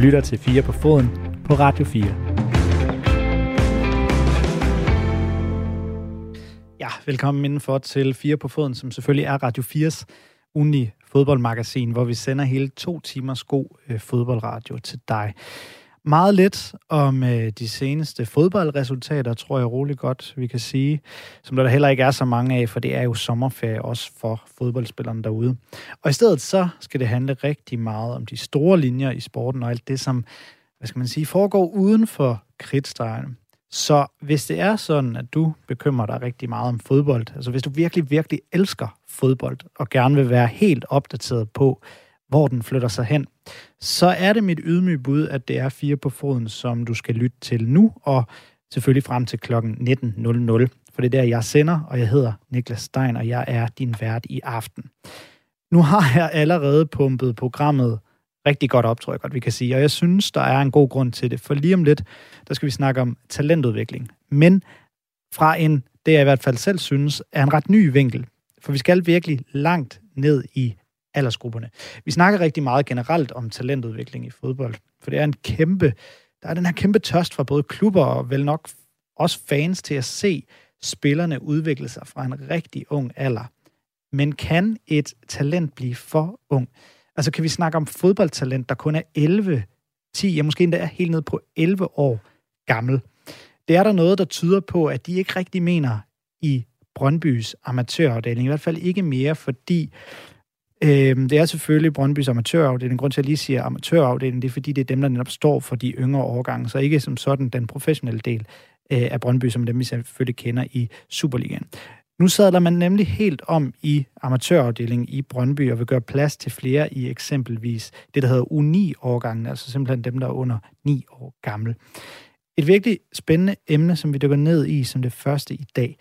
lytter til 4 på foden på Radio 4. Ja, velkommen indenfor til 4 på foden, som selvfølgelig er Radio 4's ugenlige fodboldmagasin, hvor vi sender hele to timers god øh, fodboldradio til dig. Meget lidt om øh, de seneste fodboldresultater, tror jeg roligt godt, vi kan sige. Som der heller ikke er så mange af, for det er jo sommerferie også for fodboldspillerne derude. Og i stedet så skal det handle rigtig meget om de store linjer i sporten og alt det, som hvad skal man sige, foregår uden for kridtstregen. Så hvis det er sådan, at du bekymrer dig rigtig meget om fodbold, altså hvis du virkelig, virkelig elsker fodbold og gerne vil være helt opdateret på, hvor den flytter sig hen, så er det mit ydmyge bud, at det er fire på foden, som du skal lytte til nu, og selvfølgelig frem til kl. 19.00. For det er der, jeg sender, og jeg hedder Niklas Stein, og jeg er din vært i aften. Nu har jeg allerede pumpet programmet rigtig godt op, tror jeg godt, vi kan sige. Og jeg synes, der er en god grund til det. For lige om lidt, der skal vi snakke om talentudvikling. Men fra en, det jeg i hvert fald selv synes, er en ret ny vinkel. For vi skal virkelig langt ned i aldersgrupperne. Vi snakker rigtig meget generelt om talentudvikling i fodbold, for det er en kæmpe, der er den her kæmpe tørst fra både klubber og vel nok også fans til at se spillerne udvikle sig fra en rigtig ung alder. Men kan et talent blive for ung? Altså kan vi snakke om fodboldtalent, der kun er 11, 10, ja måske endda er helt ned på 11 år gammel. Det er der noget, der tyder på, at de ikke rigtig mener i Brøndbys amatørafdeling. I hvert fald ikke mere, fordi øh, det er selvfølgelig Brøndbys amatørafdeling. Grund til, at jeg lige siger amatørafdeling, det er, fordi det er dem, der netop står for de yngre årgange, så ikke som sådan den professionelle del øh, af Brøndby, som dem vi selvfølgelig kender i Superligaen. Nu sadler man nemlig helt om i amatørafdelingen i Brøndby og vil gøre plads til flere i eksempelvis det, der hedder U9-årgangen, altså simpelthen dem, der er under 9 år gamle. Et virkelig spændende emne, som vi dykker ned i som det første i dag.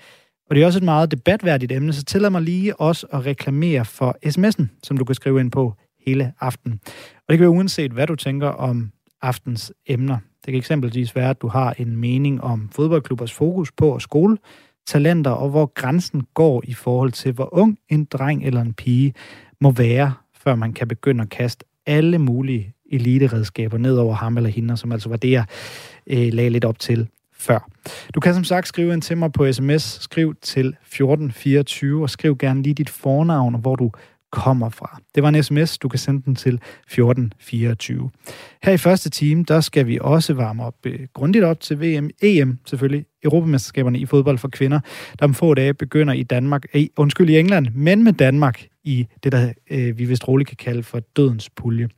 Og det er også et meget debatværdigt emne, så tillad mig lige også at reklamere for sms'en, som du kan skrive ind på hele aften. Og det kan være uanset, hvad du tænker om aftens emner. Det kan eksempelvis være, at du har en mening om fodboldklubbers fokus på at skole talenter, og hvor grænsen går i forhold til, hvor ung en dreng eller en pige må være, før man kan begynde at kaste alle mulige eliteredskaber ned over ham eller hende, som altså var det, jeg øh, lagde lidt op til før. Du kan som sagt skrive ind til mig på sms. Skriv til 1424, og skriv gerne lige dit fornavn, og hvor du kommer fra. Det var en sms, du kan sende den til 1424. Her i første time, der skal vi også varme op øh, grundigt op til VM, EM selvfølgelig, Europamesterskaberne i fodbold for kvinder, der om få dage begynder i Danmark, undskyld i England, men med Danmark i det, der øh, vi vist roligt kan kalde for dødens pulje.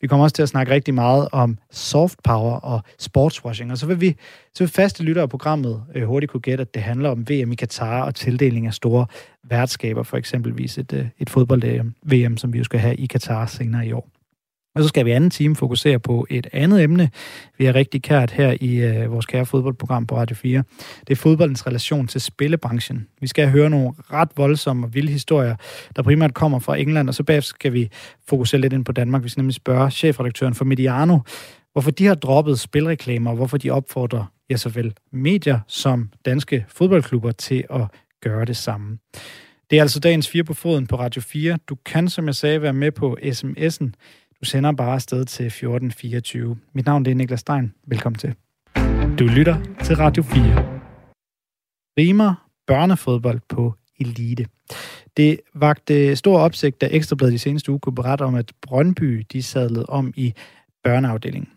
Vi kommer også til at snakke rigtig meget om soft power og sportswashing, og så vil vi så vil faste lyttere af programmet øh, hurtigt kunne gætte, at det handler om VM i Katar og tildeling af store værtskaber, for eksempelvis et, øh, et fodbold-VM, øh, som vi jo skal have i Katar senere i år. Og så skal vi anden time fokusere på et andet emne, vi har rigtig kært her i øh, vores kære fodboldprogram på Radio 4. Det er fodboldens relation til spillebranchen. Vi skal høre nogle ret voldsomme og vilde historier, der primært kommer fra England, og så bagefter skal vi fokusere lidt ind på Danmark. Vi skal nemlig spørge chefredaktøren for Mediano, hvorfor de har droppet spilreklamer, og hvorfor de opfordrer ja, såvel medier som danske fodboldklubber til at gøre det samme. Det er altså dagens 4 på foden på Radio 4. Du kan, som jeg sagde, være med på sms'en du sender bare afsted til 1424. Mit navn det er Niklas Stein. Velkommen til. Du lytter til Radio 4. Rimer børnefodbold på elite. Det vagte stor opsigt, da Ekstrabladet i seneste uge kunne berette om, at Brøndby de sadlede om i børneafdelingen.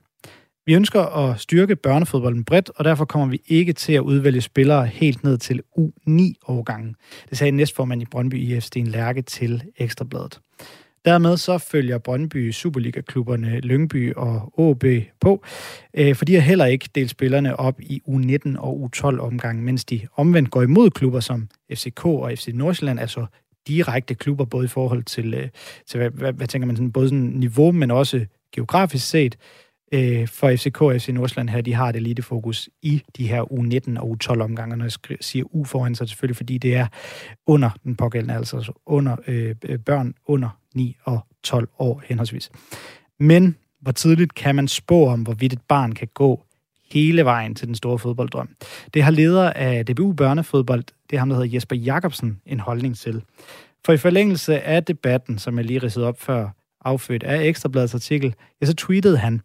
Vi ønsker at styrke børnefodbolden bredt, og derfor kommer vi ikke til at udvælge spillere helt ned til U9-årgangen. Det sagde næstformand i Brøndby IF Sten Lærke til Ekstrabladet. Dermed så følger Brøndby Superliga-klubberne Lyngby og AB på, øh, for de har heller ikke delt spillerne op i U19 og U12-omgangen, mens de omvendt går imod klubber som FCK og FC Nordsjælland, altså direkte klubber, både i forhold til, øh, til hvad, hvad, hvad tænker man, sådan, både sådan niveau, men også geografisk set. Øh, for FCK og FC Nordsjælland her, de har det elitefokus i de her U19 og U12-omgange, når jeg siger U foran så selvfølgelig, fordi det er under den pågældende, altså under øh, øh børn under 9 og 12 år henholdsvis. Men hvor tidligt kan man spå om, hvorvidt et barn kan gå hele vejen til den store fodbolddrøm? Det har leder af DBU Børnefodbold, det er ham, der hedder Jesper Jakobsen, en holdning til. For i forlængelse af debatten, som jeg lige ridsede op før, affødt af Ekstrabladets artikel, ja, så tweetede han,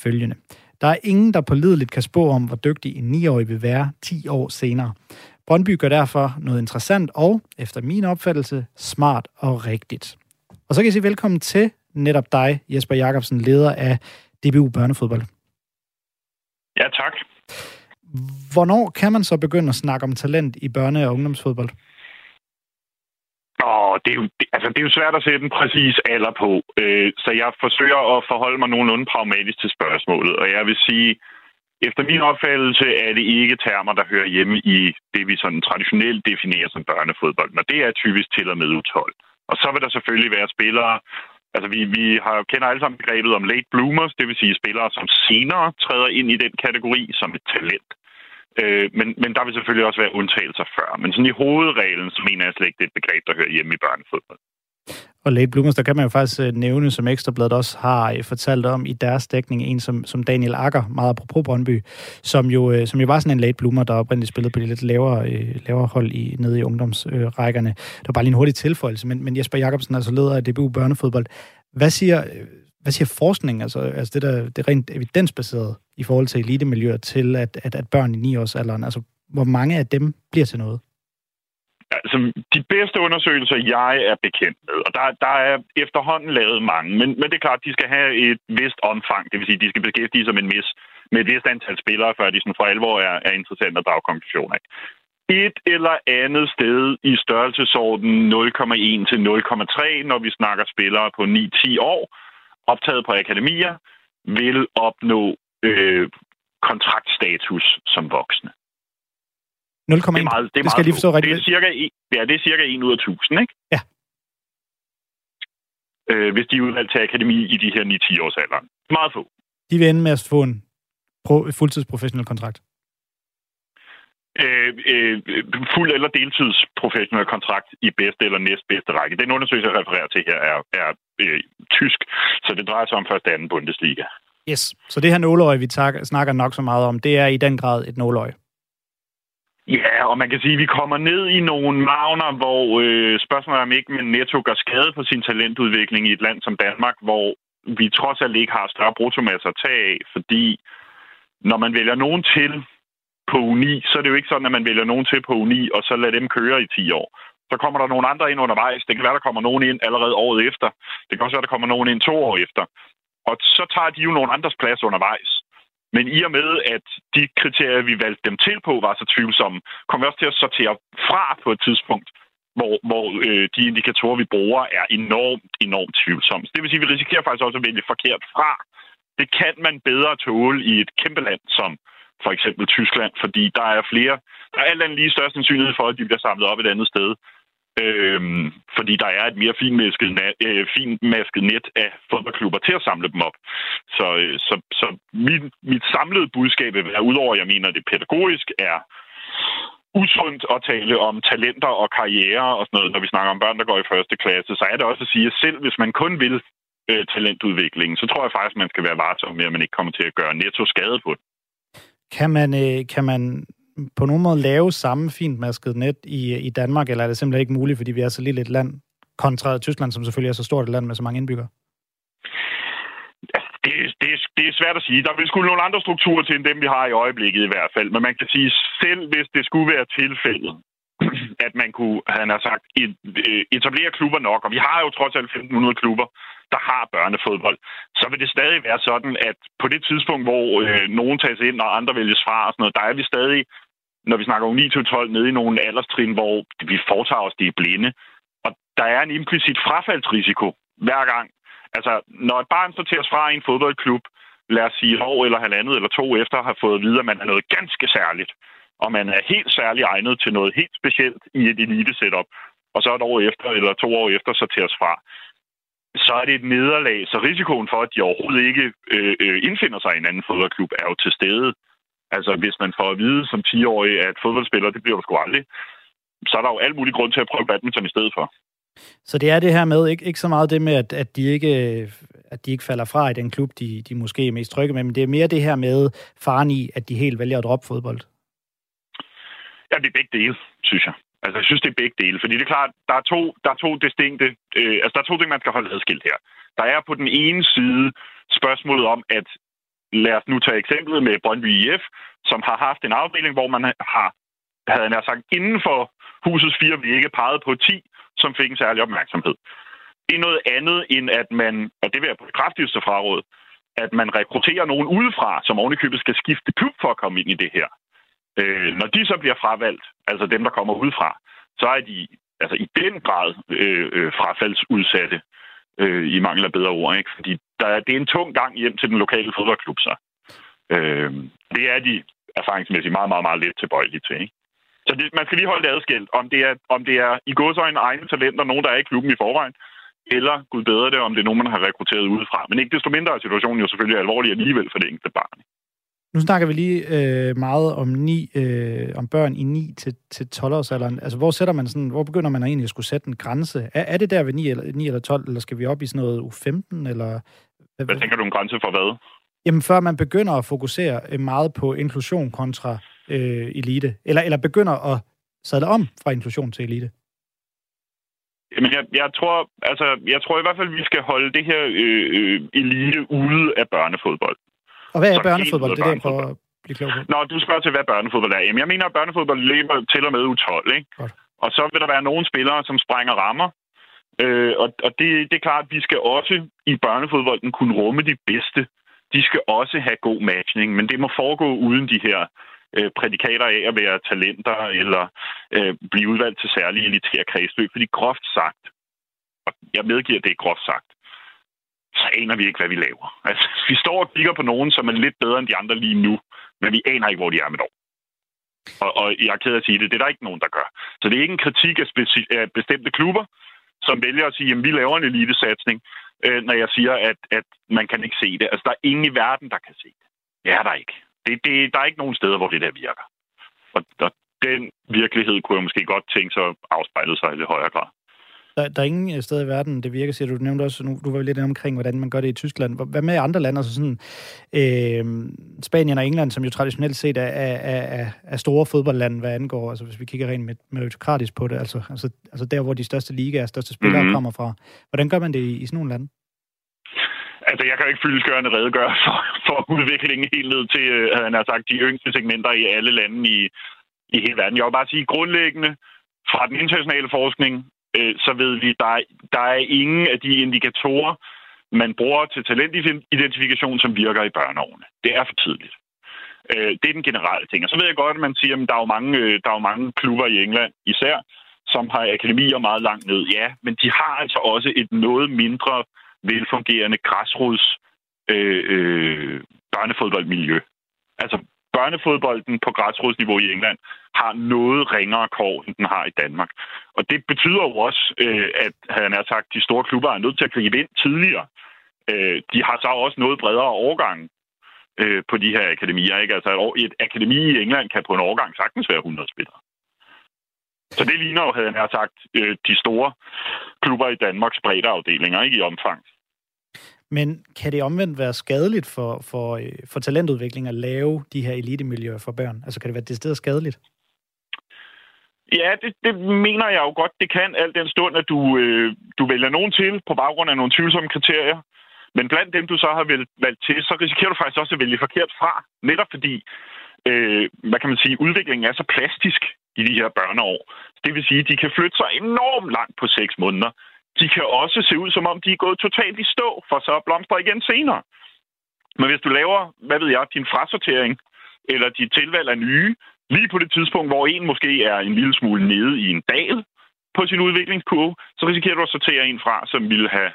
følgende. Der er ingen, der pålideligt kan spå om, hvor dygtig en 9-årig vil være 10 år senere. Brøndby gør derfor noget interessant og, efter min opfattelse, smart og rigtigt. Og så kan jeg sige velkommen til netop dig, Jesper Jakobsen, leder af DBU Børnefodbold. Ja, tak. Hvornår kan man så begynde at snakke om talent i børne- og ungdomsfodbold? Åh, det er, jo, altså, det er jo svært at sætte en præcis alder på, øh, så jeg forsøger at forholde mig nogenlunde pragmatisk til spørgsmålet, og jeg vil sige, efter min opfattelse er det ikke termer, der hører hjemme i det, vi sådan traditionelt definerer som børnefodbold, men det er typisk til og med 12. Og så vil der selvfølgelig være spillere, altså vi, vi har, kender alle sammen begrebet om late bloomers, det vil sige spillere, som senere træder ind i den kategori som et talent. Øh, men, men der vil selvfølgelig også være undtagelser før. Men sådan i hovedreglen, så mener jeg slet ikke, det er et begreb, der hører hjemme i børnefodbold. Og late bloomers, der kan man jo faktisk øh, nævne, som Ekstrabladet også har øh, fortalt om i deres dækning, en som, som Daniel Akker, meget apropos Brøndby, som jo, øh, som jo var sådan en late bloomer, der oprindeligt spillede på de lidt lavere, lavere hold i, nede i ungdomsrækkerne. Det var bare lige en hurtig tilføjelse, men, men Jesper Jacobsen, altså leder af DBU Børnefodbold. Hvad siger, hvad siger forskning, altså, altså det, der, det rent evidensbaseret i forhold til elitemiljøer, til at, at, at børn i 9-årsalderen, altså hvor mange af dem bliver til noget? Altså, de bedste undersøgelser, jeg er bekendt med, og der, der er efterhånden lavet mange, men, men det er klart, de skal have et vist omfang, det vil sige, de skal beskæftige sig med, en vis, med et vist antal spillere, før de sådan for alvor er, er interessant at drage konklusioner af. Et eller andet sted i størrelsesorden 0,1 til 0,3, når vi snakker spillere på 9-10 år, optaget på akademier, vil opnå øh, kontraktstatus som voksne. 0,1. Det, er meget, det, er det skal jeg lige forstå rigtigt. Det er cirka, ja, det er cirka 1 ud af 1000, ikke? Ja. Øh, hvis de er udvalgt til akademi i de her 9-10 års alderen. Meget få. De vil ende med at få en pro- fuldtidsprofessionel kontrakt? Øh, øh, fuld eller deltidsprofessionel kontrakt i bedste eller næstbedste række. Den undersøgelse, jeg refererer til her, er, er øh, tysk, så det drejer sig om første anden Bundesliga. Yes, så det her nåløje, vi snakker nok så meget om, det er i den grad et nåløje. Ja, og man kan sige, at vi kommer ned i nogle magner, hvor øh, spørgsmålet er, om ikke man netto gør skade på sin talentudvikling i et land som Danmark, hvor vi trods alt ikke har større bruttomasser at tage af, fordi når man vælger nogen til på uni, så er det jo ikke sådan, at man vælger nogen til på uni, og så lader dem køre i 10 år. Så kommer der nogle andre ind undervejs. Det kan være, der kommer nogen ind allerede året efter. Det kan også være, der kommer nogen ind to år efter. Og så tager de jo nogle andres plads undervejs. Men i og med, at de kriterier, vi valgte dem til på, var så tvivlsomme, kommer vi også til at sortere fra på et tidspunkt, hvor, hvor øh, de indikatorer, vi bruger, er enormt, enormt tvivlsomme. Så det vil sige, at vi risikerer faktisk også at vælge forkert fra. Det kan man bedre tåle i et kæmpe land som for eksempel Tyskland, fordi der er flere, der er alt andet lige større sandsynlighed for, at de bliver samlet op et andet sted. Øhm, fordi der er et mere finmasket, øh, finmasket net af fodboldklubber til at samle dem op. Så, øh, så, så mit, mit samlede budskab vil være, udover at jeg mener, at det pædagogisk er usundt at tale om talenter og karriere og sådan noget, når vi snakker om børn, der går i første klasse, så er det også at sige, at selv hvis man kun vil øh, talentudviklingen, så tror jeg faktisk, man skal være varsom med, at man ikke kommer til at gøre netto skade på det. Kan man, øh, kan man på nogen måde lave samme fintmasket net i, i Danmark, eller er det simpelthen ikke muligt, fordi vi er så lille et land, kontra Tyskland, som selvfølgelig er så stort et land med så mange indbyggere? Det, det, det er svært at sige. Der vil skulle nogle andre strukturer til, end dem vi har i øjeblikket i hvert fald. Men man kan sige, selv hvis det skulle være tilfældet, at man kunne, han har sagt, øh, etablere klubber nok, og vi har jo trods alt 1.500 klubber, der har børnefodbold, så vil det stadig være sådan, at på det tidspunkt, hvor øh, nogen tages ind, og andre vælges fra og sådan noget, der er vi stadig, når vi snakker om 9-12, nede i nogle alderstrin, hvor vi foretager os det blinde. Og der er en implicit frafaldsrisiko hver gang. Altså, når et barn sorteres fra i en fodboldklub, lad os sige år eller halvandet eller to efter, har fået at vide, at man er noget ganske særligt, og man er helt særligt egnet til noget helt specielt i et elite setup, og så et år efter eller to år efter sorteres fra, så er det et nederlag. Så risikoen for, at de overhovedet ikke øh, øh, indfinder sig i en anden fodboldklub, er jo til stede. Altså, hvis man får at vide som 10-årig, at fodboldspiller, det bliver du sgu aldrig, så er der jo alt mulig grund til at prøve badminton i stedet for. Så det er det her med, ikke, ikke så meget det med, at, at, de ikke, at de ikke falder fra i den klub, de, de måske er mest trygge med, men det er mere det her med faren i, at de helt vælger at droppe fodbold. Ja, det er begge dele, synes jeg. Altså, jeg synes, det er begge dele, fordi det er klart, der er to, der er to distinkte, øh, altså der er to ting, man skal holde adskilt her. Der er på den ene side spørgsmålet om, at lad os nu tage eksemplet med Brøndby IF, som har haft en afdeling, hvor man har, havde nær sagt, inden for husets fire vægge peget på 10, som fik en særlig opmærksomhed. Det er noget andet, end at man, og det vil jeg på det kraftigste fraråd, at man rekrutterer nogen udefra, som ovenikøbet skal skifte klub for at komme ind i det her. Øh, når de så bliver fravalgt, altså dem, der kommer udefra, så er de altså i den grad øh, øh, frafaldsudsatte øh, i mangel af bedre ord. Ikke? Fordi der, er, det er en tung gang hjem til den lokale fodboldklub, så. Øh, det er de erfaringsmæssigt meget, meget, meget lidt tilbøjelige til. Ikke? Så det, man skal lige holde det adskilt, om det er, om det er i godsøjne egne talenter, nogen, der er i klubben i forvejen, eller, gud bedre det, om det er nogen, man har rekrutteret udefra. Men ikke desto mindre er situationen jo selvfølgelig alvorlig alligevel for det enkelte barn. Nu snakker vi lige øh, meget om ni, øh, om børn i 9 til, til 12 års alderen. Altså, hvor sætter man sådan, hvor begynder man egentlig at skulle sætte en grænse? Er, er det der ved 9 eller, 9 eller 12, eller skal vi op i sådan noget U15, eller... Hvad, hvad tænker du om grænse for hvad? Jamen, før man begynder at fokusere øh, meget på inklusion kontra øh, elite, eller, eller begynder at sadle om fra inklusion til elite? Jamen, jeg, jeg, tror, altså, jeg tror i hvert fald, vi skal holde det her øh, øh elite ude af børnefodbold. Og hvad er børnefodbold? Det er det, jeg prøver at blive klog på. Nå, du spørger til, hvad børnefodbold er. Jamen, jeg mener, at børnefodbold lever til og med U12, ikke? Godt. Og så vil der være nogle spillere, som sprænger rammer. Øh, og og det, det er klart, at vi skal også i børnefodbolden kunne rumme de bedste. De skal også have god matchning, men det må foregå uden de her øh, prædikater af at være talenter eller øh, blive udvalgt til særlige elitære kredsløb. Fordi groft sagt, og jeg medgiver, det er groft sagt, så aner vi ikke, hvad vi laver. Altså, vi står og kigger på nogen, som er lidt bedre end de andre lige nu, men vi aner ikke, hvor de er med et år. Og, og jeg er ked af at sige det, det er der ikke nogen, der gør. Så det er ikke en kritik af, speci- af bestemte klubber, som vælger at sige, at vi laver en elitesatsning, øh, når jeg siger, at, at man kan ikke se det. Altså, der er ingen i verden, der kan se det. Det er der ikke. Det, det, der er ikke nogen steder, hvor det der virker. Og, og den virkelighed kunne jeg måske godt tænke sig at afspejle sig i lidt højere grad. Der, der er ingen steder i verden, det virker, siger du. Du nævnte også, nu, du var lidt omkring, hvordan man gør det i Tyskland. Hvad med andre lande, altså sådan øh, Spanien og England, som jo traditionelt set er, er, er, er store fodboldlande, hvad angår, altså hvis vi kigger rent meritokratisk på det, altså, altså, altså der, hvor de største ligaer, største spillere mm-hmm. kommer fra. Hvordan gør man det i, i sådan nogle lande? Altså, jeg kan ikke fyldesgørende redegøre for, for udviklingen helt ned til, øh, han sagt, de yngste segmenter i alle lande i, i hele verden. Jeg vil bare sige, grundlæggende fra den internationale forskning, øh, så ved vi, der er, der er ingen af de indikatorer, man bruger til talentidentifikation, som virker i børneårene. Det er for tidligt. Øh, det er den generelle ting. Og så ved jeg godt, at man siger, at der er jo mange, øh, der er jo mange klubber i England især, som har akademier meget langt ned. Ja, men de har altså også et noget mindre velfungerende græsrods øh, øh, børnefodboldmiljø. Altså børnefodbolden på græsrodsniveau i England har noget ringere kår, end den har i Danmark. Og det betyder jo også, øh, at han jeg sagt, de store klubber er nødt til at gribe ind tidligere. Øh, de har så også noget bredere overgang øh, på de her akademier. Ikke? Altså et akademi i England kan på en overgang sagtens være 100 spillere. Så det ligner jo, havde jeg sagt, øh, de store klubber i Danmarks bredde afdelinger, ikke i omfang. Men kan det omvendt være skadeligt for, for, øh, for talentudvikling at lave de her elitemiljøer for børn? Altså kan det være det sted skadeligt? Ja, det, det mener jeg jo godt, det kan, alt den stund, at du, øh, du vælger nogen til på baggrund af nogle tvivlsomme kriterier. Men blandt dem, du så har valgt, valgt til, så risikerer du faktisk også at vælge forkert fra. Netop fordi, øh, hvad kan man sige, udviklingen er så plastisk i de her børneår. Det vil sige, at de kan flytte sig enormt langt på seks måneder. De kan også se ud, som om de er gået totalt i stå, for så blomstrer igen senere. Men hvis du laver, hvad ved jeg, din frasortering, eller dit tilvalg af nye, lige på det tidspunkt, hvor en måske er en lille smule nede i en dal på sin udviklingskurve, så risikerer du at sortere en fra, som ville have,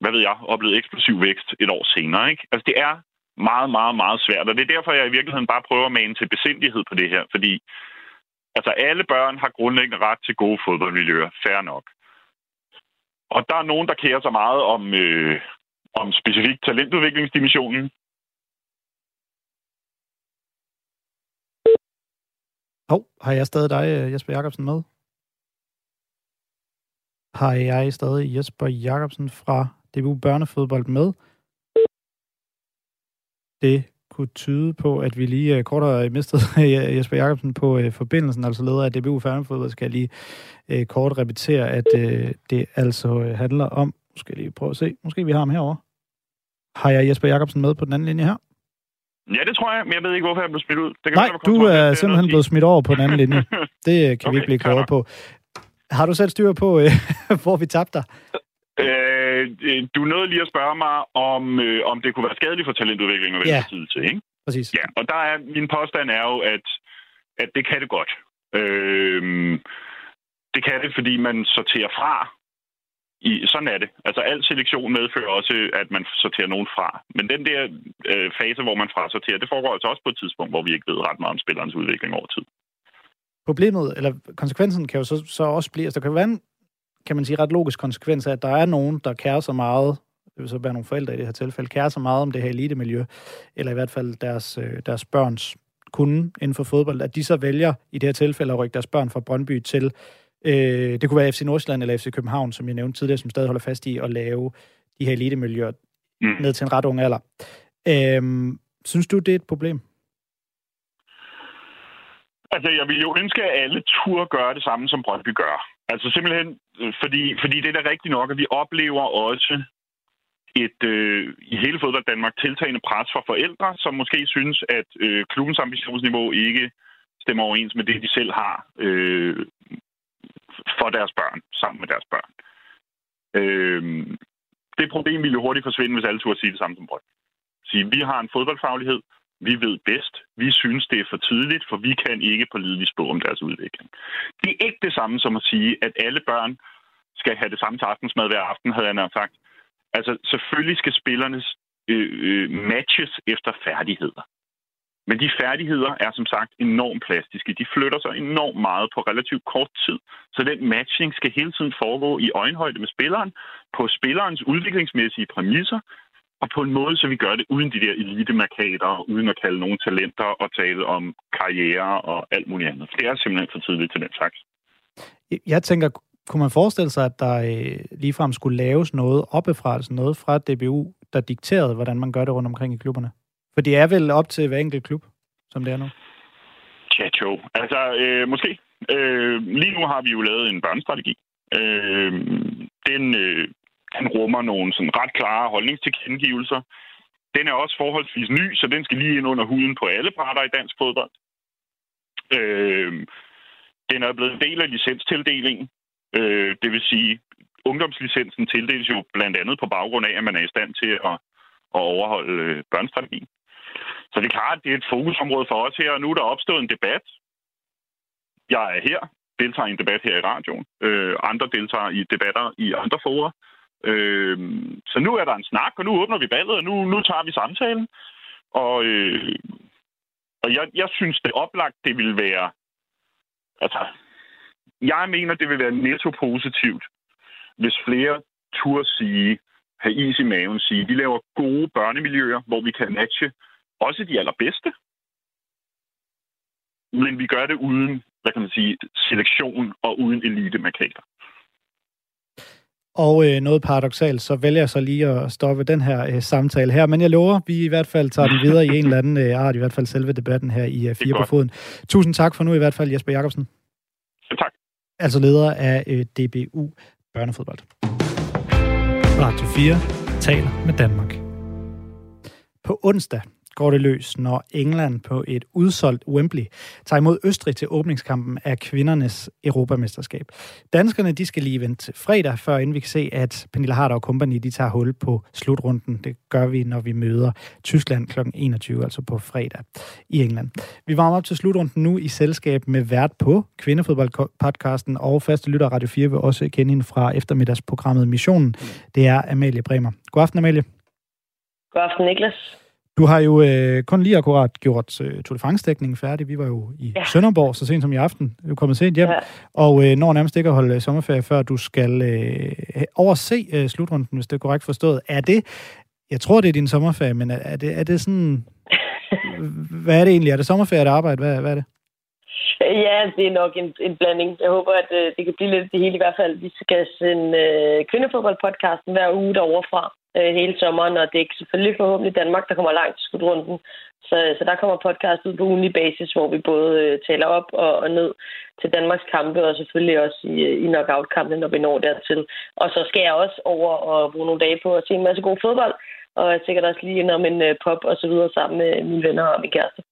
hvad ved jeg, oplevet eksplosiv vækst et år senere. Ikke? Altså det er meget, meget, meget svært, og det er derfor, jeg i virkeligheden bare prøver at mane til besindighed på det her, fordi altså alle børn har grundlæggende ret til gode fodboldmiljøer, fair nok. Og der er nogen, der kærer sig meget om, øh, om specifikt talentudviklingsdimensionen. Hov, oh, har jeg stadig dig, øh, Jesper Jacobsen, med? Har jeg stadig Jesper Jacobsen fra DBU Børnefodbold med? Det kunne tyde på, at vi lige uh, kort har mistet Jesper Jacobsen på uh, forbindelsen, altså leder af DBU Færnefodbold, skal jeg lige uh, kort repetere, at uh, det altså uh, handler om, nu skal jeg lige prøve at se, måske vi har ham herover. Har jeg Jesper Jacobsen med på den anden linje her? Ja, det tror jeg, men jeg ved ikke, hvorfor jeg blev smidt ud. Det kan Nej, være, du er simpelthen blevet smidt over på den anden linje. Det kan okay, vi ikke blive klogere på. Har du selv styr på, øh, hvor vi tabte dig? Øh, du nåede lige at spørge mig, om, øh, om det kunne være skadeligt for talentudvikling at vælge ja. tid til, ikke? præcis. Ja, og der er, min påstand er jo, at, at det kan det godt. Øh, det kan det, fordi man sorterer fra i, sådan er det. Altså, al selektion medfører også, at man sorterer nogen fra. Men den der øh, fase, hvor man frasorterer, det foregår altså også på et tidspunkt, hvor vi ikke ved ret meget om spillerens udvikling over tid. Problemet, eller konsekvensen kan jo så, så også blive, altså der kan være en, kan man sige, ret logisk konsekvens af, at der er nogen, der kærer så meget, det vil så være nogle forældre i det her tilfælde, kærer så meget om det her elitemiljø, eller i hvert fald deres, øh, deres børns kunde inden for fodbold, at de så vælger i det her tilfælde at rykke deres børn fra Brøndby til Øh, det kunne være FC Nordsjælland eller FC København, som jeg nævnte tidligere, som stadig holder fast i at lave de her elitemiljøer mm. ned til en ret ung alder. Øh, synes du, det er et problem? Altså, jeg vil jo ønske, at alle tur gøre det samme, som Brøndby gør. Altså simpelthen, øh, fordi, fordi det er da rigtigt nok, at vi oplever også et øh, i hele fodbold Danmark tiltagende pres fra forældre, som måske synes, at øh, klubbens ambitionsniveau ikke stemmer overens med det, de selv har øh, for deres børn, sammen med deres børn. Øh, det problem ville jo hurtigt forsvinde, hvis alle turde sige det samme som Brøndby. Sige, vi har en fodboldfaglighed, vi ved bedst, vi synes, det er for tidligt, for vi kan ikke pålideligt spå om deres udvikling. Det er ikke det samme som at sige, at alle børn skal have det samme til aftensmad hver aften, havde han sagt. Altså, selvfølgelig skal spillernes øh, øh, matches efter færdigheder. Men de færdigheder er som sagt enormt plastiske. De flytter sig enormt meget på relativt kort tid. Så den matching skal hele tiden foregå i øjenhøjde med spilleren, på spillerens udviklingsmæssige præmisser, og på en måde, så vi gør det uden de der elitemarkader, uden at kalde nogen talenter og tale om karriere og alt muligt andet. Det er simpelthen for tidligt til den slags. Jeg tænker, kunne man forestille sig, at der øh, ligefrem skulle laves noget oppefra, altså noget fra DBU, der dikterede, hvordan man gør det rundt omkring i klubberne? For det er vel op til hver enkelt klub, som det er nu? Ja, jo. Altså, øh, måske. Øh, lige nu har vi jo lavet en børnestrategi. Øh, den, øh, den rummer nogle sådan ret klare holdningstilkendegivelser. Den er også forholdsvis ny, så den skal lige ind under huden på alle parter i dansk fodbold. Øh, den er blevet en del af licenstildelingen. Øh, det vil sige, ungdomslicensen tildeles jo blandt andet på baggrund af, at man er i stand til at, at overholde øh, børnestrategien. Så det er klart, at det er et fokusområde for os her, og nu er der opstået en debat. Jeg er her, deltager i en debat her i radioen. Øh, andre deltager i debatter i andre forer. Øh, så nu er der en snak, og nu åbner vi ballet, og nu, nu tager vi samtalen. Og, øh, og jeg, jeg synes, det oplagt, det vil være... Altså, jeg mener, det vil være netto positivt, hvis flere turde sige, have is i maven, sige, vi laver gode børnemiljøer, hvor vi kan matche også de allerbedste. Men vi gør det uden, hvad kan man sige, selektion og uden elite-markader. Og øh, noget paradoxalt, så vælger jeg så lige at stoppe den her øh, samtale her. Men jeg lover, vi i hvert fald tager den videre i en eller anden øh, art, i hvert fald selve debatten her i øh, Fire på Foden. Tusind tak for nu i hvert fald, Jesper Jacobsen. Ja, tak. Altså leder af øh, DBU Børnefodbold. Radio 4 taler med Danmark. På onsdag går det løs, når England på et udsolgt Wembley tager imod Østrig til åbningskampen af kvindernes Europamesterskab. Danskerne de skal lige vente til fredag, før inden vi kan se, at Pernille Harder og kompagni de tager hul på slutrunden. Det gør vi, når vi møder Tyskland kl. 21, altså på fredag i England. Vi varmer op til slutrunden nu i selskab med vært på Kvindefodboldpodcasten og faste lytter Radio 4 vil også kende hende fra eftermiddagsprogrammet Missionen. Det er Amalie Bremer. God aften, Amalie. God aften, Niklas. Du har jo øh, kun lige akkurat gjort øh, Tour de France-dækningen færdig. Vi var jo i ja. Sønderborg så sent som i aften. Vi er kommet sent hjem. Ja. Og øh, når nærmest ikke at holde sommerferie, før du skal øh, overse øh, slutrunden, hvis det er korrekt forstået. Er det, jeg tror det er din sommerferie, men er, er, det, er det sådan... hvad er det egentlig? Er det sommerferie eller arbejde? Hvad, hvad er det? Ja, det er nok en, en blanding. Jeg håber, at øh, det kan blive lidt det hele i hvert fald. Vi skal sende øh, kvindefodboldpodcasten hver uge derovre fra øh, hele sommeren, og det er selvfølgelig forhåbentlig Danmark, der kommer langt til slutrunden. Så, så der kommer podcast ud på ugenlig basis, hvor vi både øh, taler op og, og ned til Danmarks kampe, og selvfølgelig også i, øh, i knockout-kampene, når vi når dertil. Og så skal jeg også over og bruge nogle dage på at se en masse god fodbold. og sikkert også lige om en øh, pop og så videre sammen med mine venner og min kæreste.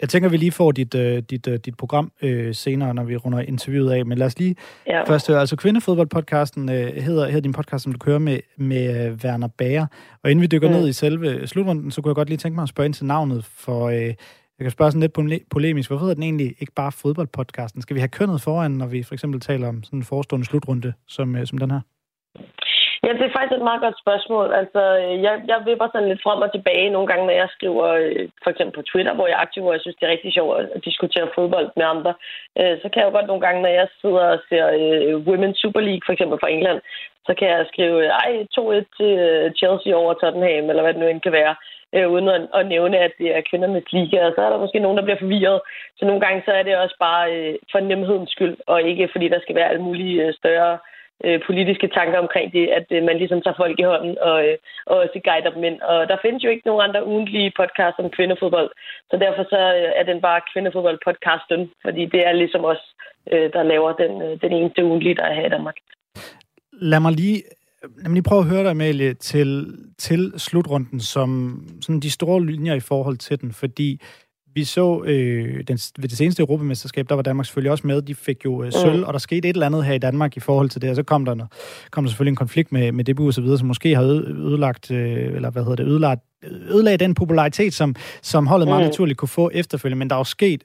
Jeg tænker, vi lige får dit, uh, dit, uh, dit program uh, senere, når vi runder interviewet af. Men lad os lige ja. først høre. Altså, Kvindefodboldpodcasten uh, hedder, hedder din podcast, som du kører med, med uh, Werner Bager. Og inden vi dykker mm. ned i selve slutrunden, så kunne jeg godt lige tænke mig at spørge ind til navnet. For uh, jeg kan spørge sådan lidt polemisk. Hvorfor hedder den egentlig ikke bare fodboldpodcasten? Skal vi have kønnet foran, når vi for eksempel taler om sådan en forestående slutrunde som, uh, som den her? Ja, det er faktisk et meget godt spørgsmål. Altså, øh, jeg, jeg vipper sådan lidt frem og tilbage nogle gange, når jeg skriver øh, for eksempel på Twitter, hvor jeg er aktiv, hvor jeg synes, det er rigtig sjovt at diskutere fodbold med andre. Øh, så kan jeg jo godt nogle gange, når jeg sidder og ser Women's Super League, for eksempel fra England, så kan jeg skrive, ej, 2-1 til Chelsea over Tottenham, eller hvad det nu end kan være, uden at, at nævne, at det er kvindernes liga. Og så er der måske nogen, der bliver forvirret. Så nogle gange så er det også bare for nemhedens skyld, og ikke fordi der skal være alle mulige større øh, politiske tanker omkring det, at øh, man ligesom tager folk i hånden og, øh, og også guider dem ind. Og der findes jo ikke nogen andre ugentlige podcast om kvindefodbold, så derfor så øh, er den bare kvindefodbold-podcasten, fordi det er ligesom os, øh, der laver den, øh, den eneste ugentlige, der er her i Danmark. Lad mig lige Lad mig lige prøve at høre dig, Amalie, til, til slutrunden, som sådan de store linjer i forhold til den, fordi vi så øh, den, ved det seneste Europamesterskab, der var Danmark selvfølgelig også med. De fik jo øh, sølv, mm. og der skete et eller andet her i Danmark i forhold til det, og så kom der, noget, kom der selvfølgelig en konflikt med, med DBU og så videre, som måske har ødelagt, øh, eller hvad hedder det, ødelagt, ødelagt den popularitet, som, som holdet mm. meget naturligt kunne få efterfølgende, men der er jo sket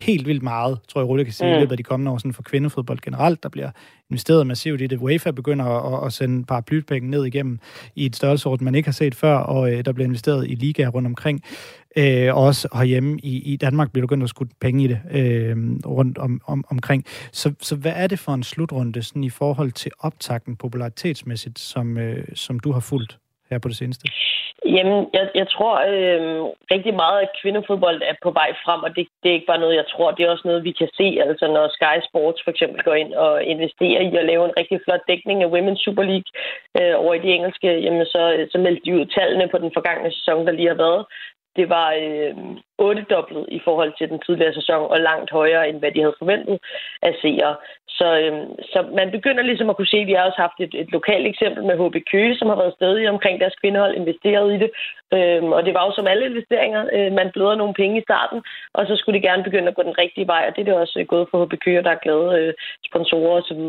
helt vildt meget, tror jeg roligt kan sige, mm. i løbet af de kommende år sådan for kvindefodbold generelt. Der bliver investeret massivt i det. UEFA begynder at, at sende paraplybænken ned igennem i et størrelsesorden, man ikke har set før, og øh, der bliver investeret i ligaer rundt omkring. Øh, også herhjemme i, i Danmark bliver der begyndt at skudt penge i det øh, rundt om, om, omkring. Så, så hvad er det for en slutrunde sådan i forhold til optakten popularitetsmæssigt, som, øh, som du har fulgt her på det seneste? Jamen, jeg, jeg tror øh, rigtig meget, at kvindefodbold er på vej frem, og det, det er ikke bare noget, jeg tror, det er også noget, vi kan se. Altså, når Sky Sports for eksempel går ind og investerer i at lave en rigtig flot dækning af Women's Super League øh, over i de engelske, jamen så, så meldte de ud tallene på den forgangne sæson, der lige har været. Det var øh, ottedoblet i forhold til den tidligere sæson, og langt højere, end hvad de havde forventet af seere. Så, øhm, så man begynder ligesom at kunne se, at vi har også haft et, et lokalt eksempel med HB Køge, som har været stadig omkring deres kvindehold, investeret i det. Øhm, og det var jo som alle investeringer, øh, man bløder nogle penge i starten, og så skulle de gerne begynde at gå den rigtige vej, og det er det også øh, gået for HB Køge, der er glade øh, sponsorer osv.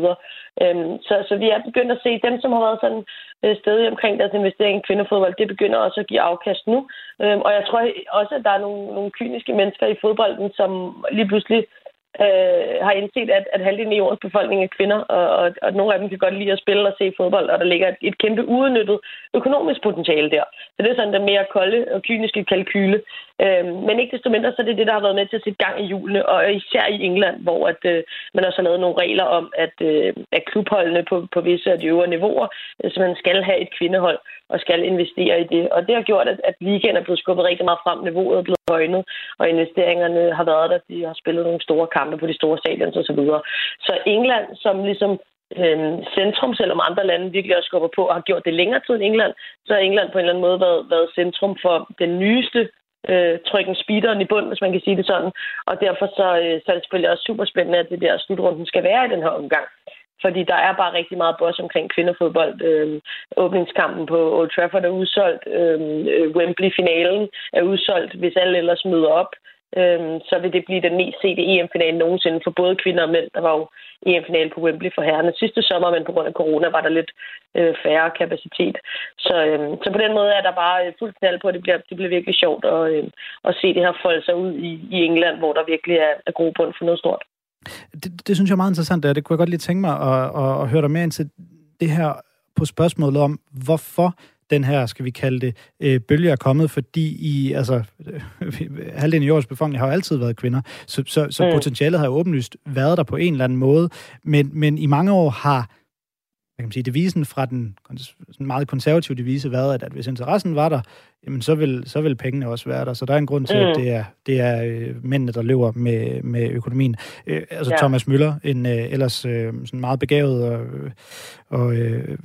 Øhm, så, så vi er begyndt at se dem, som har været sådan øh, stadig omkring deres investering i kvindefodbold, det begynder også at give afkast nu. Øhm, og jeg tror også, at der er nogle, nogle kyniske mennesker i fodbolden, som lige pludselig øh, øh, har indset, at, at halvdelen af jordens befolkning er kvinder, og, og, og nogle af dem kan godt lide at spille og se fodbold, og der ligger et, et kæmpe uudnyttet økonomisk potentiale der. Så det er sådan der mere kolde og kyniske kalkyle. Øh, men ikke desto mindre, så er det det, der har været med til at sætte gang i julene, og især i England, hvor at, øh, man også har lavet nogle regler om, at, øh, at klubholdene på, på visse af de øvre niveauer, øh, så man skal have et kvindehold og skal investere i det. Og det har gjort, at, at ligaen er blevet skubbet rigtig meget frem, niveauet er blevet højnet, og investeringerne har været der, de har spillet nogle store kampe på de store stadions osv. Så, videre. så England, som ligesom øh, centrum, selvom andre lande virkelig også skubber på og har gjort det længere tid end England, så har England på en eller anden måde været, været centrum for den nyeste øh, trykken speederen i bund, hvis man kan sige det sådan. Og derfor så, øh, så er det selvfølgelig også super spændende, at det der slutrunden skal være i den her omgang. Fordi der er bare rigtig meget boss omkring kvindefodbold. Øh, åbningskampen på Old Trafford er udsolgt. Øhm, øh, Wembley-finalen er udsolgt, hvis alle ellers møder op. Øh, så vil det blive den mest sete EM-finale nogensinde for både kvinder og mænd. Der var jo EM-finale på Wembley for herrerne sidste sommer, men på grund af corona var der lidt øh, færre kapacitet. Så, øhm, så på den måde er der bare øh, fuldt knald på, at det bliver, det bliver virkelig sjovt at, øh, at se det her folde sig ud i, i England, hvor der virkelig er, er grobund for noget stort. Det, det synes jeg er meget interessant, og det kunne jeg godt lige tænke mig at, at, at høre dig mere ind til det her på spørgsmålet om, hvorfor den her, skal vi kalde det, øh, bølge er kommet, fordi i, altså, halvdelen af jordens befolkning har jo altid været kvinder, så, så, så mm. potentialet har jo åbenlyst været der på en eller anden måde, men, men i mange år har hvad kan man sige, devisen fra den sådan meget konservative devise været, at, at hvis interessen var der, jamen så vil, så vil pengene også være der. Så der er en grund til, mm. at det er, det er øh, mændene, der løber med, med økonomien. Øh, altså ja. Thomas Møller, en øh, ellers øh, sådan meget begavet og, og øh,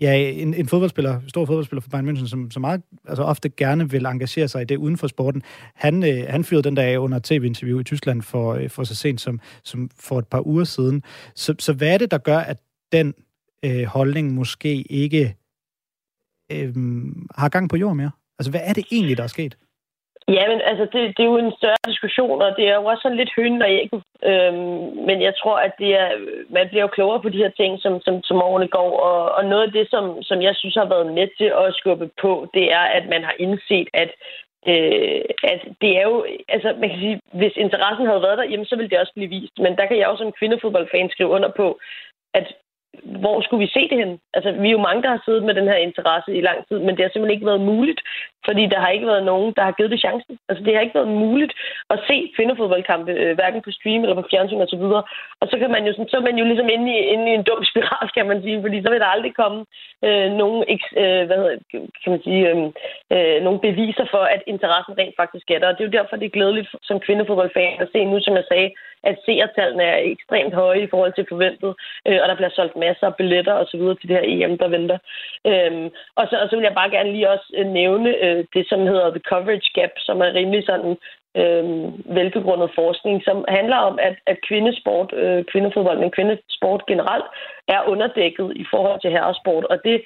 ja, en, en fodboldspiller, stor fodboldspiller for Bayern München, som, som meget, altså ofte gerne vil engagere sig i det uden for sporten. Han, øh, han fyrede den dag under tv-interview i Tyskland for, øh, for så sent som, som for et par uger siden. Så, så hvad er det, der gør, at den øh, holdning måske ikke øh, har gang på jord mere? Altså, hvad er det egentlig, der er sket? Ja, men altså, det, det er jo en større diskussion, og det er jo også sådan lidt høn og ægget. Øhm, men jeg tror, at det er, man bliver jo klogere på de her ting, som, som, som årene går. Og, og noget af det, som, som jeg synes har været med til at skubbe på, det er, at man har indset, at Øh, at det er jo, altså man kan sige, hvis interessen havde været der, jamen så ville det også blive vist. Men der kan jeg også som kvindefodboldfan skrive under på, at hvor skulle vi se det hen? Altså, vi er jo mange, der har siddet med den her interesse i lang tid, men det har simpelthen ikke været muligt, fordi der har ikke været nogen, der har givet det chancen. Altså, det har ikke været muligt at se kvindefodboldkampe, øh, hverken på stream eller på fjernsyn og så videre. Og så kan man jo, sådan, så er man jo ligesom inde i, inde i en dum spiral, kan man sige, fordi så vil der aldrig komme øh, nogen, øh, hvad hedder, kan man sige, øhm, øh, øh, nogle beviser for, at interessen rent faktisk er der. Og det er jo derfor, det er glædeligt som kvindefodboldfan at se nu, som jeg sagde, at seertallene er ekstremt høje i forhold til forventet, øh, og der bliver solgt masser af billetter og så videre til det her EM, der venter. Øh, og, så, og så vil jeg bare gerne lige også øh, nævne øh, Øh, det, som hedder The Coverage Gap, som er rimelig sådan øh, velbegrundet forskning, som handler om, at, at kvindesport, øh, kvindefodbold, men kvindesport generelt, er underdækket i forhold til herresport, og det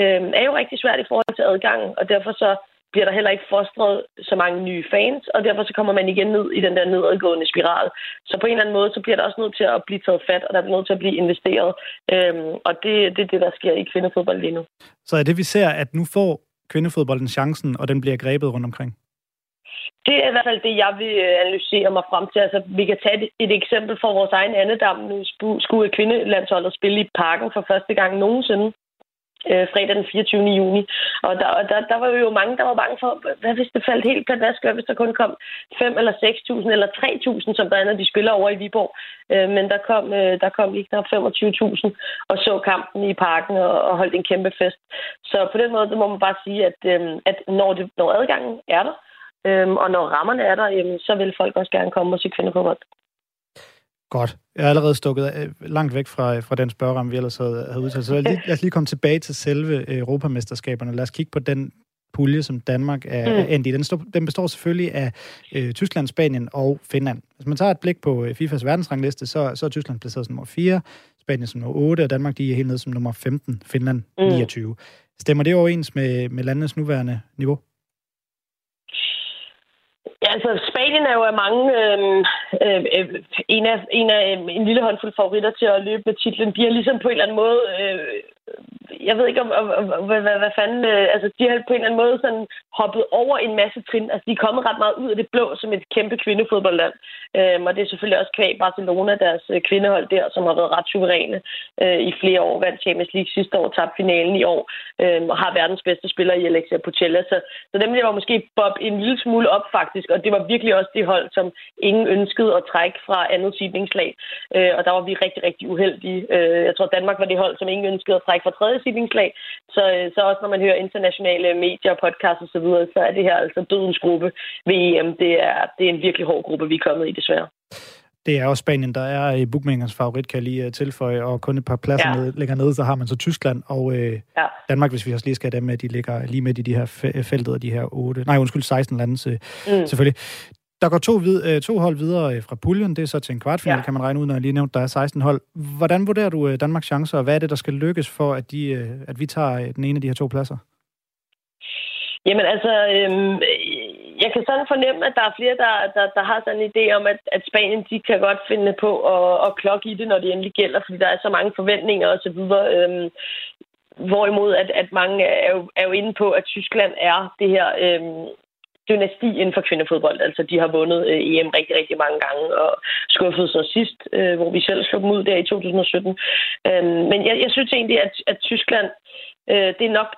øh, er jo rigtig svært i forhold til adgangen, og derfor så bliver der heller ikke fostret så mange nye fans, og derfor så kommer man igen ned i den der nedadgående spiral. Så på en eller anden måde, så bliver der også nødt til at blive taget fat, og der er nødt til at blive investeret. Øhm, og det, det er det, der sker i kvindefodbold lige nu. Så er det, vi ser, at nu får kvindefodbolden chancen, og den bliver grebet rundt omkring? Det er i hvert fald det, jeg vil øh, analysere mig frem til. Altså, vi kan tage et, et eksempel fra vores egen andedam. Nu skulle kvindelandsholdet spille i parken for første gang nogensinde øh, fredag den 24. juni. Og der, der, der var jo mange, der var bange for, hvad hvis det faldt helt pladask, hvad hvis der kun kom 5 eller 6.000 eller 3.000, som blandt andet de spiller over i Viborg. Øh, men der kom, øh, der kom lige knap 25.000 og så kampen i parken og, og holdt en kæmpe fest. Så på den måde, må man bare sige, at, øh, at når, det, når adgangen er der, Øhm, og når rammerne er der, jamen, så vil folk også gerne komme og se kvinderfodbold. Godt. Jeg er allerede stukket langt væk fra, fra den spørgeramme, vi ellers havde, havde udtalt. Så lad, lige, lad os lige komme tilbage til selve øh, Europamesterskaberne. Lad os kigge på den pulje, som Danmark er mm. endt i. Den, stå, den består selvfølgelig af øh, Tyskland, Spanien og Finland. Hvis man tager et blik på øh, FIFAs verdensrangliste, så, så er Tyskland placeret som nummer 4, Spanien som nummer 8, og Danmark de er helt nede som nummer 15, Finland mm. 29. Stemmer det overens med, med landenes nuværende niveau? Ja, altså Spanien er jo af mange øh, øh, en af, en, af øhm, en lille håndfuld favoritter til at løbe med titlen. De har ligesom på en eller anden måde øh, jeg ved ikke om, om, om hvad, hvad, hvad fanden, øh, altså de har på en eller anden måde sådan hoppet over en masse trin. Altså de er kommet ret meget ud af det blå som et kæmpe kvindefodboldland. Øhm, og det er selvfølgelig også kvæg Barcelona, deres øh, kvindehold der, som har været ret suveræne øh, i flere år. Vandt Champions League sidste år, tabte finalen i år, øh, og har verdens bedste spiller i Alexia Pucella. Så, så dem var måske bob en lille smule op faktisk, og det var virkelig også det hold, som ingen ønskede at trække fra andet sidningslag. Øh, og der var vi rigtig, rigtig uheldige. Øh, jeg tror, Danmark var det hold, som ingen ønskede at trække fra tredje sidningslag. Så, øh, så også når man hører internationale medier, podcasts osv., så, så er det her altså dødens gruppe ved EM. Det er, det er en virkelig hård gruppe, vi er kommet i, desværre. Det er også Spanien, der er i bookmakers favorit, kan jeg lige øh, tilføje, og kun et par pladser ja. ned, længere nede, så har man så Tyskland og øh, ja. Danmark, hvis vi også lige skal have dem med, de ligger lige midt i de her feltet af de her 8, nej undskyld, 16 lande mm. selvfølgelig. Der går to, vid, øh, to hold videre øh, fra puljen. Det er så til en kvartfinal, ja. kan man regne ud, når jeg lige nævnte, der er 16 hold. Hvordan vurderer du øh, Danmarks chancer, og hvad er det, der skal lykkes for, at, de, at vi tager den ene af de her to pladser? Jamen altså, øhm, jeg kan sådan fornemme, at der er flere, der, der, der har sådan en idé om, at, at Spanien de kan godt finde på at, at klokke i det, når det endelig gælder, fordi der er så mange forventninger osv. Øhm, hvorimod, at, at mange er jo, er jo inde på, at Tyskland er det her øhm, dynasti inden for kvindefodbold. Altså, de har vundet øh, EM rigtig, rigtig mange gange og skuffet sig sidst, øh, hvor vi selv slog dem ud der i 2017. Øh, men jeg, jeg synes egentlig, at, at Tyskland øh, det er nok,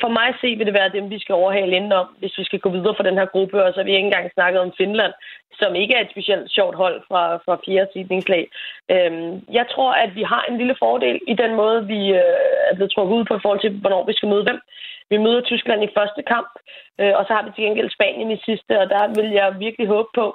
for mig at se, vil det være dem, vi skal overhale indenom, hvis vi skal gå videre fra den her gruppe, og så har vi ikke engang snakket om Finland, som ikke er et specielt sjovt hold fra, fra fjerde sidningslag. Øh, jeg tror, at vi har en lille fordel i den måde, vi øh, er blevet trukket ud på i forhold til, hvornår vi skal møde hvem. Vi møder Tyskland i første kamp, øh, og så har vi til gengæld Spanien i sidste, og der vil jeg virkelig håbe på,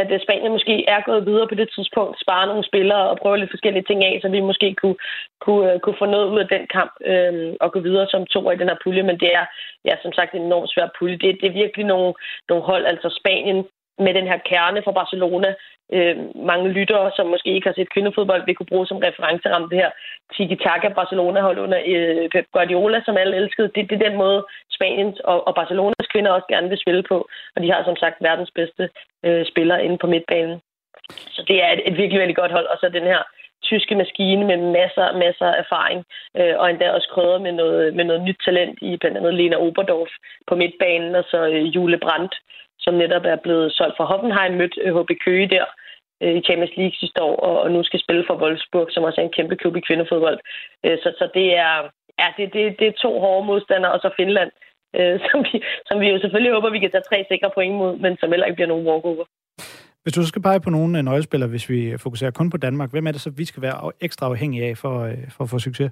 at øh, Spanien måske er gået videre på det tidspunkt, sparer nogle spillere og prøve lidt forskellige ting af, så vi måske kunne, kunne, øh, kunne få noget ud af den kamp øh, og gå videre som to i den her pulje. Men det er ja, som sagt en enormt svær pulje. Det, det er virkelig nogle, nogle hold, altså Spanien, med den her kerne fra Barcelona, øh, mange lyttere, som måske ikke har set kvindefodbold, vil kunne bruge som referenceramme det her tiki-taka Barcelona-hold under øh, Pep Guardiola, som alle elskede. Det, det er den måde, Spaniens og, og Barcelonas kvinder også gerne vil spille på. Og de har som sagt verdens bedste øh, spillere inde på midtbanen. Så det er et, et virkelig, virkelig godt hold. Og så den her tyske maskine med masser, masser af erfaring, øh, og endda også krydret med noget, med noget nyt talent i blandt andet Lena Oberdorf på midtbanen, og så øh, Jule Brandt, som netop er blevet solgt fra Hoffenheim, mødt øh, HB Køge der øh, i Champions League sidste år, og, og nu skal spille for Wolfsburg, som også er en kæmpe klub i kvindefodbold. Øh, så, så det er, ja, det, det, det er to hårde modstandere, og så Finland, øh, som, vi, som vi jo selvfølgelig håber, vi kan tage tre sikre point mod, men som heller ikke bliver nogen walkover. Hvis du skal pege på nogle øh, nøglespillere, hvis vi fokuserer kun på Danmark, hvem er det så, vi skal være ekstra afhængige af for, øh, for at få succes?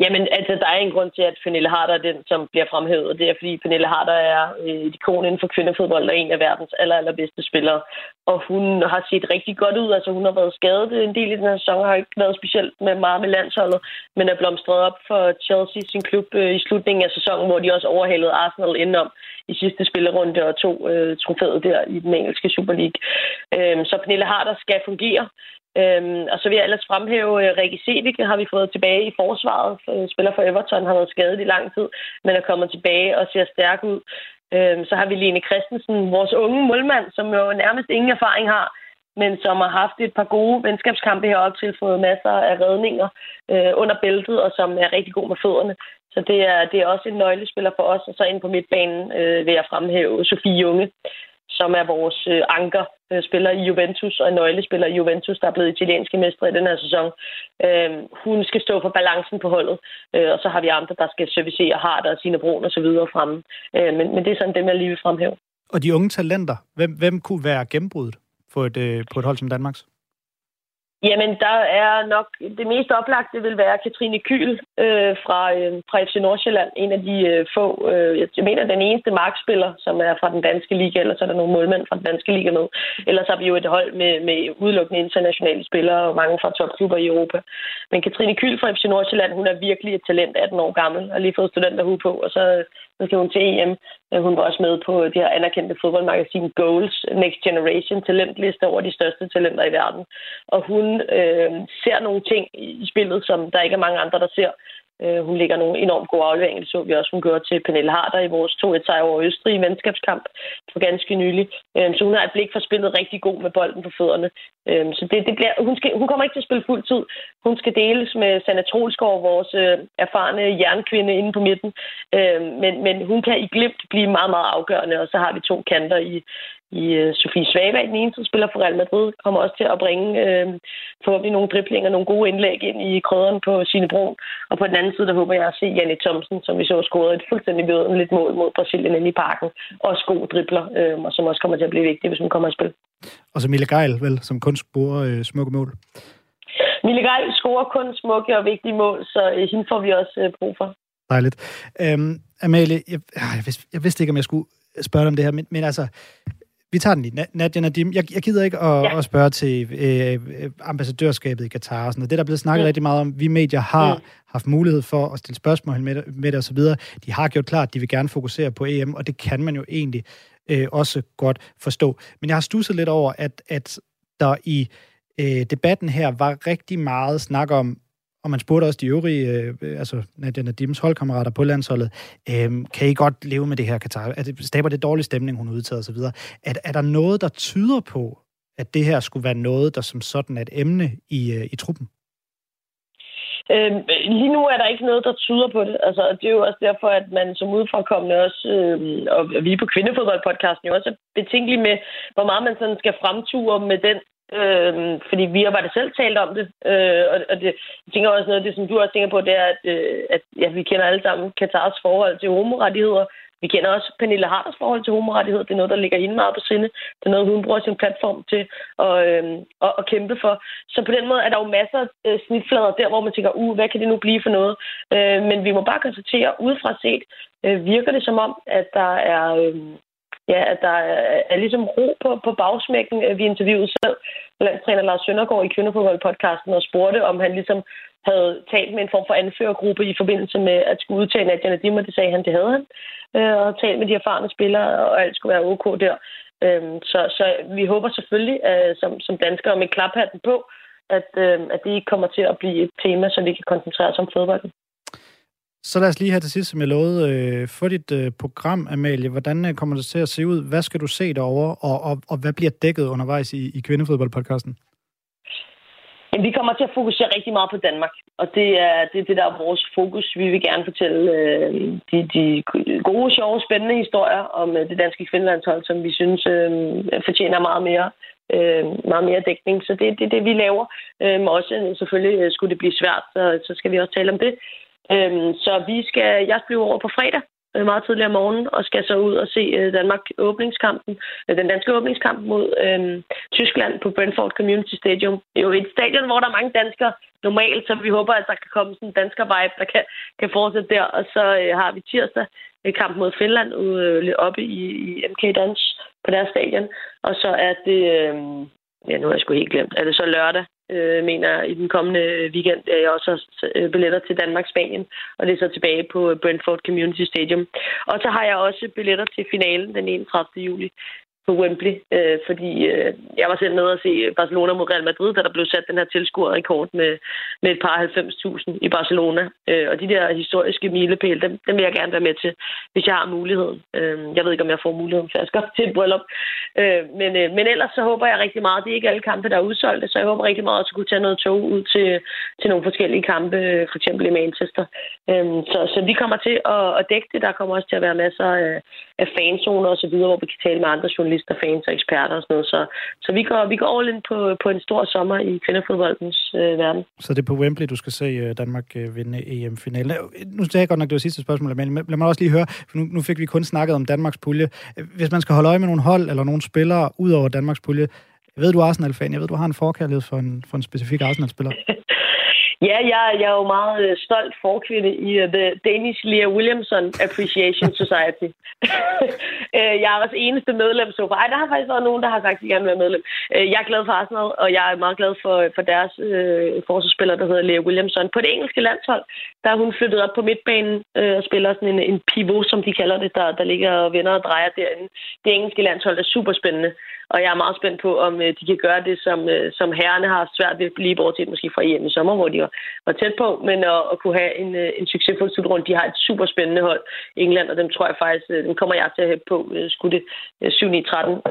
Jamen, altså, der er en grund til, at Pernille Harder er den, som bliver fremhævet. Det er, fordi Pernille Harder er øh, et ikon inden for kvindefodbold og en af verdens aller, allerbedste spillere. Og hun har set rigtig godt ud. Altså, hun har været skadet en del i den her sæson, har ikke været specielt med meget med landsholdet, men er blomstret op for Chelsea, sin klub, øh, i slutningen af sæsonen, hvor de også overhalede Arsenal indenom i sidste spillerunde og to øh, trofæet der i den engelske Super League. Øhm, så Pernille Harder skal fungere. Øhm, og så vil jeg ellers fremhæve uh, Rikke Sevik, har vi fået tilbage i forsvaret. Øh, spiller for Everton, har været skadet i lang tid, men er kommet tilbage og ser stærk ud. Øhm, så har vi Lene Christensen, vores unge målmand, som jo nærmest ingen erfaring har, men som har haft et par gode venskabskampe heroppe til, fået masser af redninger øh, under bæltet, og som er rigtig god med fødderne. Så det er, det er også en nøglespiller for os, og så ind på midtbanen øh, vil jeg fremhæve Sofie Junge, som er vores øh, anker, Øh, spiller i Juventus og en nøglespiller i Juventus, der er blevet italienske mestre i den her sæson. Øh, hun skal stå for balancen på holdet, øh, og så har vi andre, der skal servicere Harder og Signe Brun og så videre fremme. Øh, men, men det er sådan dem, jeg lige vil fremhæve. Og de unge talenter, hvem, hvem kunne være gennembruddet på et, øh, på et hold som Danmarks? Jamen, der er nok det mest oplagte vil være Katrine Kyl øh, fra, øh, fra FC Nordsjælland. En af de øh, få, øh, jeg mener, den eneste markspiller, som er fra den danske liga, eller så er der nogle målmænd fra den danske liga med. Ellers har vi jo et hold med, med udelukkende internationale spillere og mange fra topklubber i Europa. Men Katrine Kyl fra FC Nordsjælland, hun er virkelig et talent, 18 år gammel, og lige fået studenterhue på, og så så skal hun til EM. Hun var også med på det her anerkendte fodboldmagasin Goals Next Generation talentliste over de største talenter i verden. Og hun øh, ser nogle ting i spillet, som der ikke er mange andre, der ser. Øh, hun ligger nogle enormt gode afleveringer. Det så vi også, hun gjorde til Pernille Harder i vores 2-1-sejr over Østrig i venskabskamp for ganske nylig. Øh, så hun har et blik for spillet rigtig god med bolden på fødderne. Øh, så det, det bliver, hun, skal, hun kommer ikke til at spille fuld tid. Hun skal deles med Sanna Trolsgaard, vores øh, erfarne jernkvinde inde på midten. Øh, men, men hun kan i glimt blive meget, meget afgørende, og så har vi to kanter i, i uh, Sofie Svaba, den ene, som spiller for Real Madrid, kommer også til at bringe uh, forhåbentlig nogle driblinger, nogle gode indlæg ind i krydderen på sine brun. Og på den anden side, der håber jeg at se Janne Thomsen, som vi så scorede et fuldstændig lidt mål mod Brasilien inde i parken. Også god dribler, uh, og som også kommer til at blive vigtig, hvis hun kommer at spille. Og så Mille Geil, vel, som kun scorer uh, smukke mål. Mille Geil scorer kun smukke og vigtige mål, så uh, hende får vi også uh, brug for. Dejligt. Øhm, Amalie, jeg, jeg, vidste, jeg vidste ikke, om jeg skulle spørge dig om det her, men, men altså, vi tager den lige. Nadia Nadim, jeg, jeg gider ikke at, ja. at spørge til øh, ambassadørskabet i Katar og sådan noget. Det, der er blevet snakket mm. rigtig meget om. Vi medier har mm. haft mulighed for at stille spørgsmål med, med det og så videre. De har gjort klart, at de vil gerne fokusere på EM, og det kan man jo egentlig øh, også godt forstå. Men jeg har stusset lidt over, at, at der i øh, debatten her var rigtig meget snak om, og man spurgte også de øvrige, øh, altså Nadia Nadims holdkammerater på landsholdet, øh, kan I godt leve med det her Katar? Er det, staber det dårlig stemning, hun udtager osv.? Er, er der noget, der tyder på, at det her skulle være noget, der som sådan er et emne i, øh, i truppen? Øh, lige nu er der ikke noget, der tyder på det. Altså, det er jo også derfor, at man som udefrakommende også, øh, og vi på Kvindefodboldpodcasten jo også er betænkelig med, hvor meget man sådan skal fremture med den Øh, fordi vi har bare selv talt om det. Øh, og, og det, jeg tænker også noget af det, som du også tænker på, det er, at, øh, at ja, vi kender alle sammen Katars forhold til homorettigheder. Vi kender også Pernille Harders forhold til homorettigheder. Det er noget, der ligger hende meget på sinde. Det er noget, hun bruger sin platform til at, øh, at, at kæmpe for. Så på den måde er der jo masser af øh, snitflader der, hvor man tænker, uh, hvad kan det nu blive for noget? Øh, men vi må bare konstatere, udefra set, øh, virker det som om, at der er... Øh, ja, at der er, er ligesom ro på, på bagsmækken. Vi interviewede selv landstræner Lars Søndergaard i Kvindefodboldpodcasten og spurgte, om han ligesom havde talt med en form for anførergruppe i forbindelse med at skulle udtage Nadia Nadim, og det sagde han, det havde han. Øh, og talt med de erfarne spillere, og alt skulle være ok der. Øh, så, så vi håber selvfølgelig, øh, som, som danskere med klaphatten på, at, øh, at det ikke kommer til at blive et tema, så vi kan koncentrere os om fodbolden. Så lad os lige her til sidst, som jeg lovede, øh, få dit øh, program, Amalie. Hvordan øh, kommer det til at se ud? Hvad skal du se derovre, og, og, og hvad bliver dækket undervejs i, i kvindefodboldpodcasten? Jamen, vi kommer til at fokusere rigtig meget på Danmark, og det er det, det der er vores fokus. Vi vil gerne fortælle øh, de, de gode, sjove, spændende historier om øh, det danske kvindelandshold, som vi synes øh, fortjener meget mere øh, meget mere dækning. Så det er det, det, vi laver. Øhm, øh, også selvfølgelig øh, skulle det blive svært, så, så skal vi også tale om det. Øhm, så vi skal, jeg bliver over på fredag, Øh, meget tidligere om morgenen og skal så ud og se øh, Danmark åbningskampen, øh, den danske åbningskamp mod øh, Tyskland på Brentford Community Stadium. Det er jo et stadion, hvor der er mange danskere normalt, så vi håber, at der kan komme sådan en dansker vibe, der kan, kan fortsætte der. Og så øh, har vi tirsdag øh, kamp mod Finland ude øh, oppe i, i MK Dans på deres stadion. Og så er det, øh, ja nu har jeg sgu helt glemt, er det så lørdag, øh, mener i den kommende weekend, at jeg også har øh, billetter til Danmark-Spanien, og det er så tilbage på Brentford Community Stadium. Og så har jeg også billetter til finalen den 31. juli på Wembley, øh, fordi øh, jeg var selv nede og se Barcelona mod Real Madrid, da der blev sat den her tilskuerrekord med, med et par 90.000 i Barcelona. Øh, og de der historiske milepæle, dem, dem vil jeg gerne være med til, hvis jeg har muligheden. Øh, jeg ved ikke, om jeg får muligheden, for jeg skal til et bryllup. Øh, men, øh, men ellers så håber jeg rigtig meget, det er ikke alle kampe, der er udsolgte, så jeg håber rigtig meget at kunne tage noget tog ud til, til nogle forskellige kampe, for eksempel i Manchester. Øh, så, så vi kommer til at, at dække det. Der kommer også til at være masser af, af fanzoner osv., hvor vi kan tale med andre journalister journalister, fans og eksperter og sådan noget. Så, så vi, går, vi går all in på, på en stor sommer i kvindefodboldens øh, verden. Så det er på Wembley, du skal se øh, Danmark øh, vinde EM-finalen. Nu sagde jeg godt nok, det var sidste spørgsmål, men lad mig også lige høre, for nu, nu fik vi kun snakket om Danmarks pulje. Hvis man skal holde øje med nogle hold eller nogle spillere ud over Danmarks pulje, jeg ved, du er Arsenal-fan. Jeg ved, du har en forkærlighed for en, for en specifik Arsenal-spiller. Ja, jeg, jeg er jo meget øh, stolt forkvinde i uh, The Danish Leah Williamson Appreciation Society. Øh, jeg er også eneste medlem så Ej, der har faktisk været nogen, der har sagt, at de gerne vil være medlem. Øh, jeg er glad for Arsenal, og jeg er meget glad for, for deres øh, forsvarsspiller, der hedder Leah Williamson. På det engelske landshold, der er hun flyttet op på midtbanen øh, og spiller sådan en, en pivot, som de kalder det, der, der ligger og vender og drejer derinde. Det engelske landshold er super spændende. Og jeg er meget spændt på, om øh, de kan gøre det, som, øh, som herrerne har svært ved, lige bortset måske fra hjemme i sommer, hvor de var, var tæt på, men at, at kunne have en, øh, en succesfuld slutrunde. De har et super spændende hold i England, og dem tror jeg faktisk, øh, dem kommer jeg til at hæppe på. Øh, skulle det 7-9-13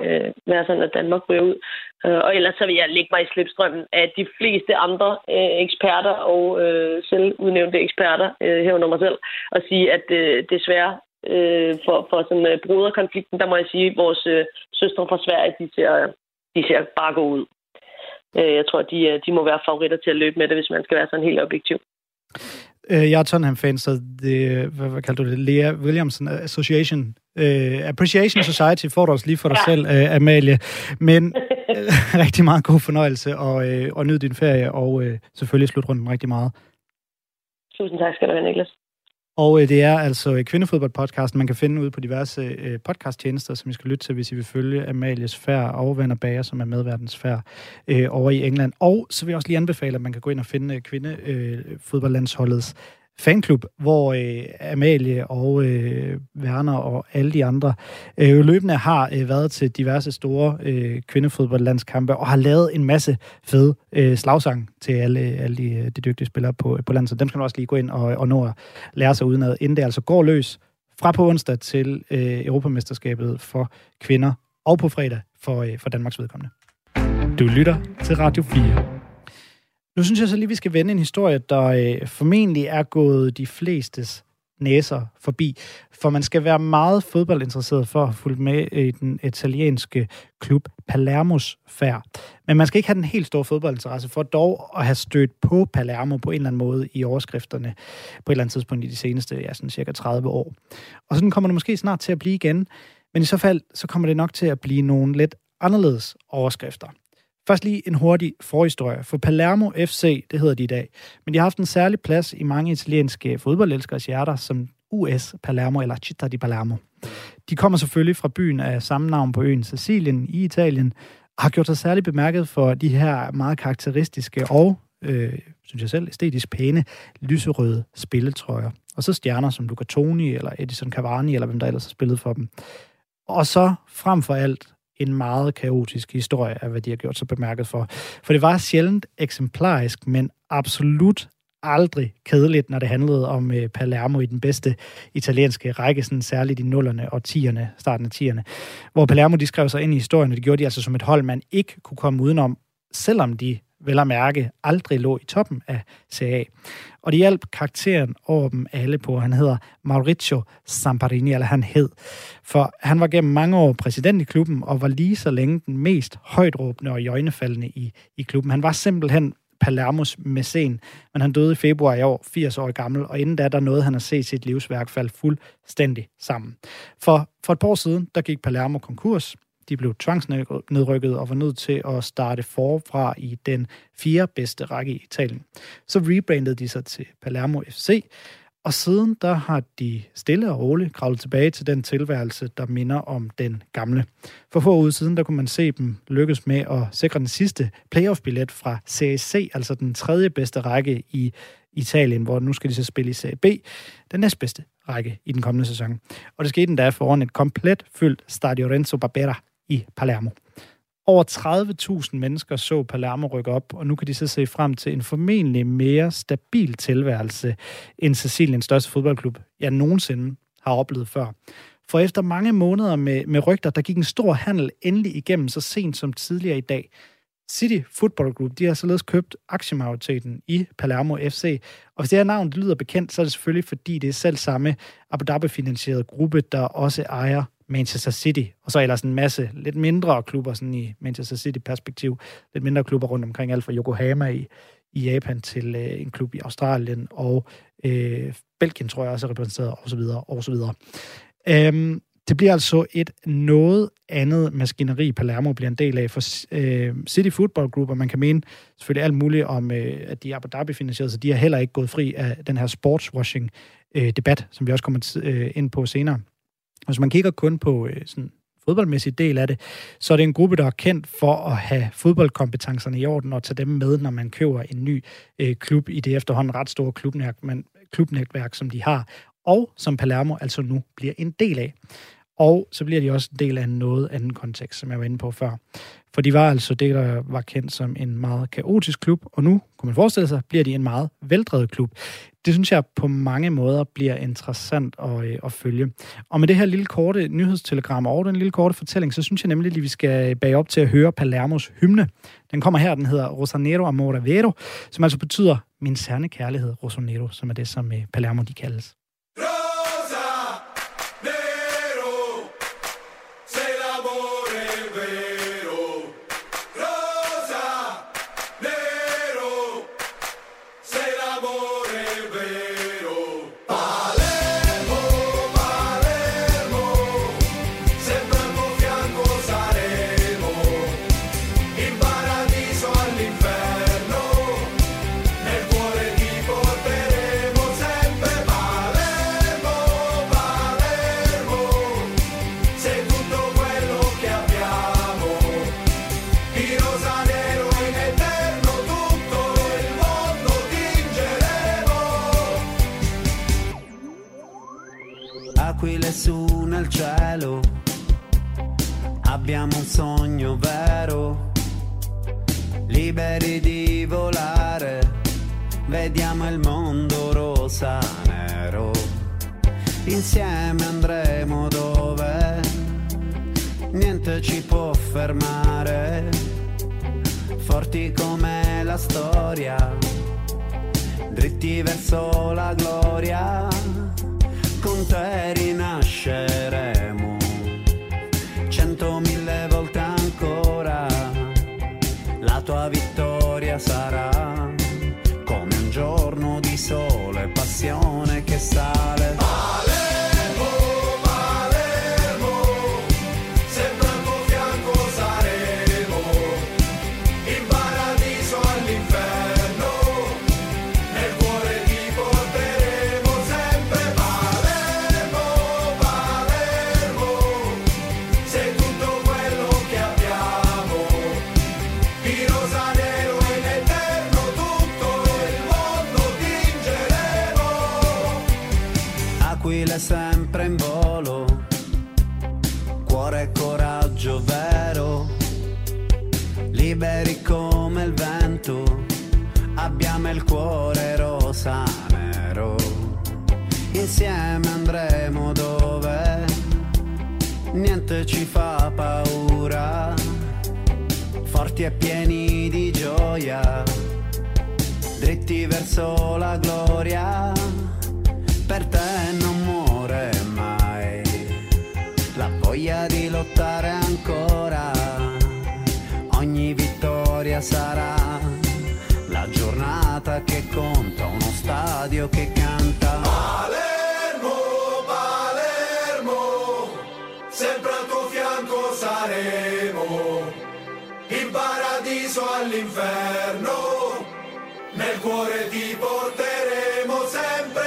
være sådan, at Danmark ryger ud. Og ellers så vil jeg lægge mig i slipstrømmen af de fleste andre eksperter og øh, selvudnævnte eksperter, herunder mig selv, og sige, at desværre øh, for, for sådan øh, broderkonflikten, der må jeg sige, at vores øh, søstre fra Sverige, de ser, de ser bare gå ud. Øh, jeg tror, de, de må være favoritter til at løbe med det, hvis man skal være sådan helt objektiv. Øh, jeg er Tottenham-fan, så det, hvad, hvad kalder du det, Lea Williamson Association, uh, Appreciation Society får du også lige for dig ja. selv, uh, Amalie. Men rigtig meget god fornøjelse, og, uh, og nyd din ferie, og uh, selvfølgelig slut rundt rigtig meget. Tusind tak skal du have, Niklas. Og øh, det er altså øh, Kvindefodboldpodcasten, man kan finde ud på diverse øh, podcasttjenester, som I skal lytte til, hvis I vil følge Amalies Fær og Venner Bager, som er medverdens fær øh, over i England. Og så vil jeg også lige anbefale, at man kan gå ind og finde øh, kvindefodboldlandsholdets øh, fanklub, hvor øh, Amalie og øh, Werner og alle de andre øh, løbende har øh, været til diverse store øh, kvindefodboldlandskampe og har lavet en masse fede øh, slagsang til alle, alle de, øh, de dygtige spillere på, øh, på landet. Så dem skal man også lige gå ind og, og nå at lære sig udenad, inden det altså går løs fra på onsdag til øh, Europamesterskabet for kvinder og på fredag for, øh, for Danmarks vedkommende. Du lytter til Radio 4. Nu synes jeg så lige, vi skal vende en historie, der øh, formentlig er gået de flestes næser forbi. For man skal være meget fodboldinteresseret for at fulgt med i den italienske klub Palermos færd. Men man skal ikke have den helt store fodboldinteresse for dog at have stødt på Palermo på en eller anden måde i overskrifterne på et eller andet tidspunkt i de seneste, ja, sådan cirka 30 år. Og sådan kommer det måske snart til at blive igen. Men i så fald, så kommer det nok til at blive nogle lidt anderledes overskrifter. Først lige en hurtig forhistorie. For Palermo FC, det hedder de i dag, men de har haft en særlig plads i mange italienske fodboldelskers hjerter, som US Palermo eller Città di Palermo. De kommer selvfølgelig fra byen af samme navn på øen Sicilien i Italien, og har gjort sig særligt bemærket for de her meget karakteristiske og, øh, synes jeg selv, æstetisk pæne, lyserøde spilletrøjer. Og så stjerner som Luca Toni eller Edison Cavani, eller hvem der ellers har spillet for dem. Og så frem for alt en meget kaotisk historie af, hvad de har gjort så bemærket for. For det var sjældent eksemplarisk, men absolut aldrig kedeligt, når det handlede om øh, Palermo i den bedste italienske række, sådan særligt i nullerne og tierne, starten af tierne, hvor Palermo de skrev sig ind i historien, og det gjorde de altså som et hold, man ikke kunne komme udenom, selvom de vel at mærke, aldrig lå i toppen af CA. Og det hjalp karakteren over dem alle på. Han hedder Mauricio Samparini, eller han hed. For han var gennem mange år præsident i klubben, og var lige så længe den mest højtråbende og jøgnefaldende i, i klubben. Han var simpelthen Palermos mæcen, men han døde i februar i år, 80 år gammel, og inden da, der nåede han at se sit livsværk falde fuldstændig sammen. For, for et par år siden, der gik Palermo konkurs, de blev tvangsnedrykket og var nødt til at starte forfra i den fjerde bedste række i Italien. Så rebrandede de sig til Palermo FC, og siden der har de stille og roligt kravlet tilbage til den tilværelse, der minder om den gamle. For få uger siden, der kunne man se dem lykkes med at sikre den sidste playoff-billet fra Serie C, altså den tredje bedste række i Italien, hvor nu skal de så spille i Serie B, den næstbedste række i den kommende sæson. Og det skete endda foran et komplet fyldt Stadio Renzo Barbera i Palermo. Over 30.000 mennesker så Palermo rykke op, og nu kan de så se frem til en formentlig mere stabil tilværelse, end Siciliens største fodboldklub, jeg nogensinde har oplevet før. For efter mange måneder med, med rygter, der gik en stor handel endelig igennem så sent som tidligere i dag. City Football Group, de har således købt aktiemajoriteten i Palermo FC. Og hvis det her navn det lyder bekendt, så er det selvfølgelig, fordi det er selv samme Abu Dhabi-finansierede gruppe, der også ejer Manchester City, og så ellers en masse lidt mindre klubber sådan i Manchester City-perspektiv, lidt mindre klubber rundt omkring, alt fra Yokohama i, i Japan til øh, en klub i Australien, og øh, Belgien tror jeg også er repræsenteret, og så videre, og så videre. Øhm, det bliver altså et noget andet maskineri, Palermo bliver en del af for øh, City Football Group, og man kan mene selvfølgelig alt muligt om, øh, at de er Abu Dhabi finansieret, så de har heller ikke gået fri af den her sportswashing-debat, øh, som vi også kommer øh, ind på senere. Hvis man kigger kun på øh, sådan fodboldmæssig del af det, så er det en gruppe, der er kendt for at have fodboldkompetencerne i orden og tage dem med, når man køber en ny øh, klub i det efterhånden ret store klubnetværk, man, klubnetværk, som de har, og som Palermo altså nu bliver en del af. Og så bliver de også en del af en noget anden kontekst, som jeg var inde på før. For de var altså det, der var kendt som en meget kaotisk klub, og nu, kunne man forestille sig, bliver de en meget veldrevet klub. Det synes jeg på mange måder bliver interessant at, øh, at følge. Og med det her lille korte nyhedstelegram og den lille korte fortælling, så synes jeg nemlig, at vi skal bage op til at høre Palermos hymne. Den kommer her, den hedder Rosanero Amore Vero, som altså betyder min særne kærlighed, Rosanero, som er det, som øh, Palermo de kaldes. Sempre in volo, cuore e coraggio vero liberi come il vento, abbiamo il cuore rosa nero, insieme andremo dove niente ci fa paura, forti e pieni di gioia, dritti verso la gloria, per te lottare ancora, ogni vittoria sarà la giornata che conta, uno stadio che canta. Palermo, Palermo, sempre al tuo fianco saremo, in paradiso all'inferno, nel cuore ti porteremo sempre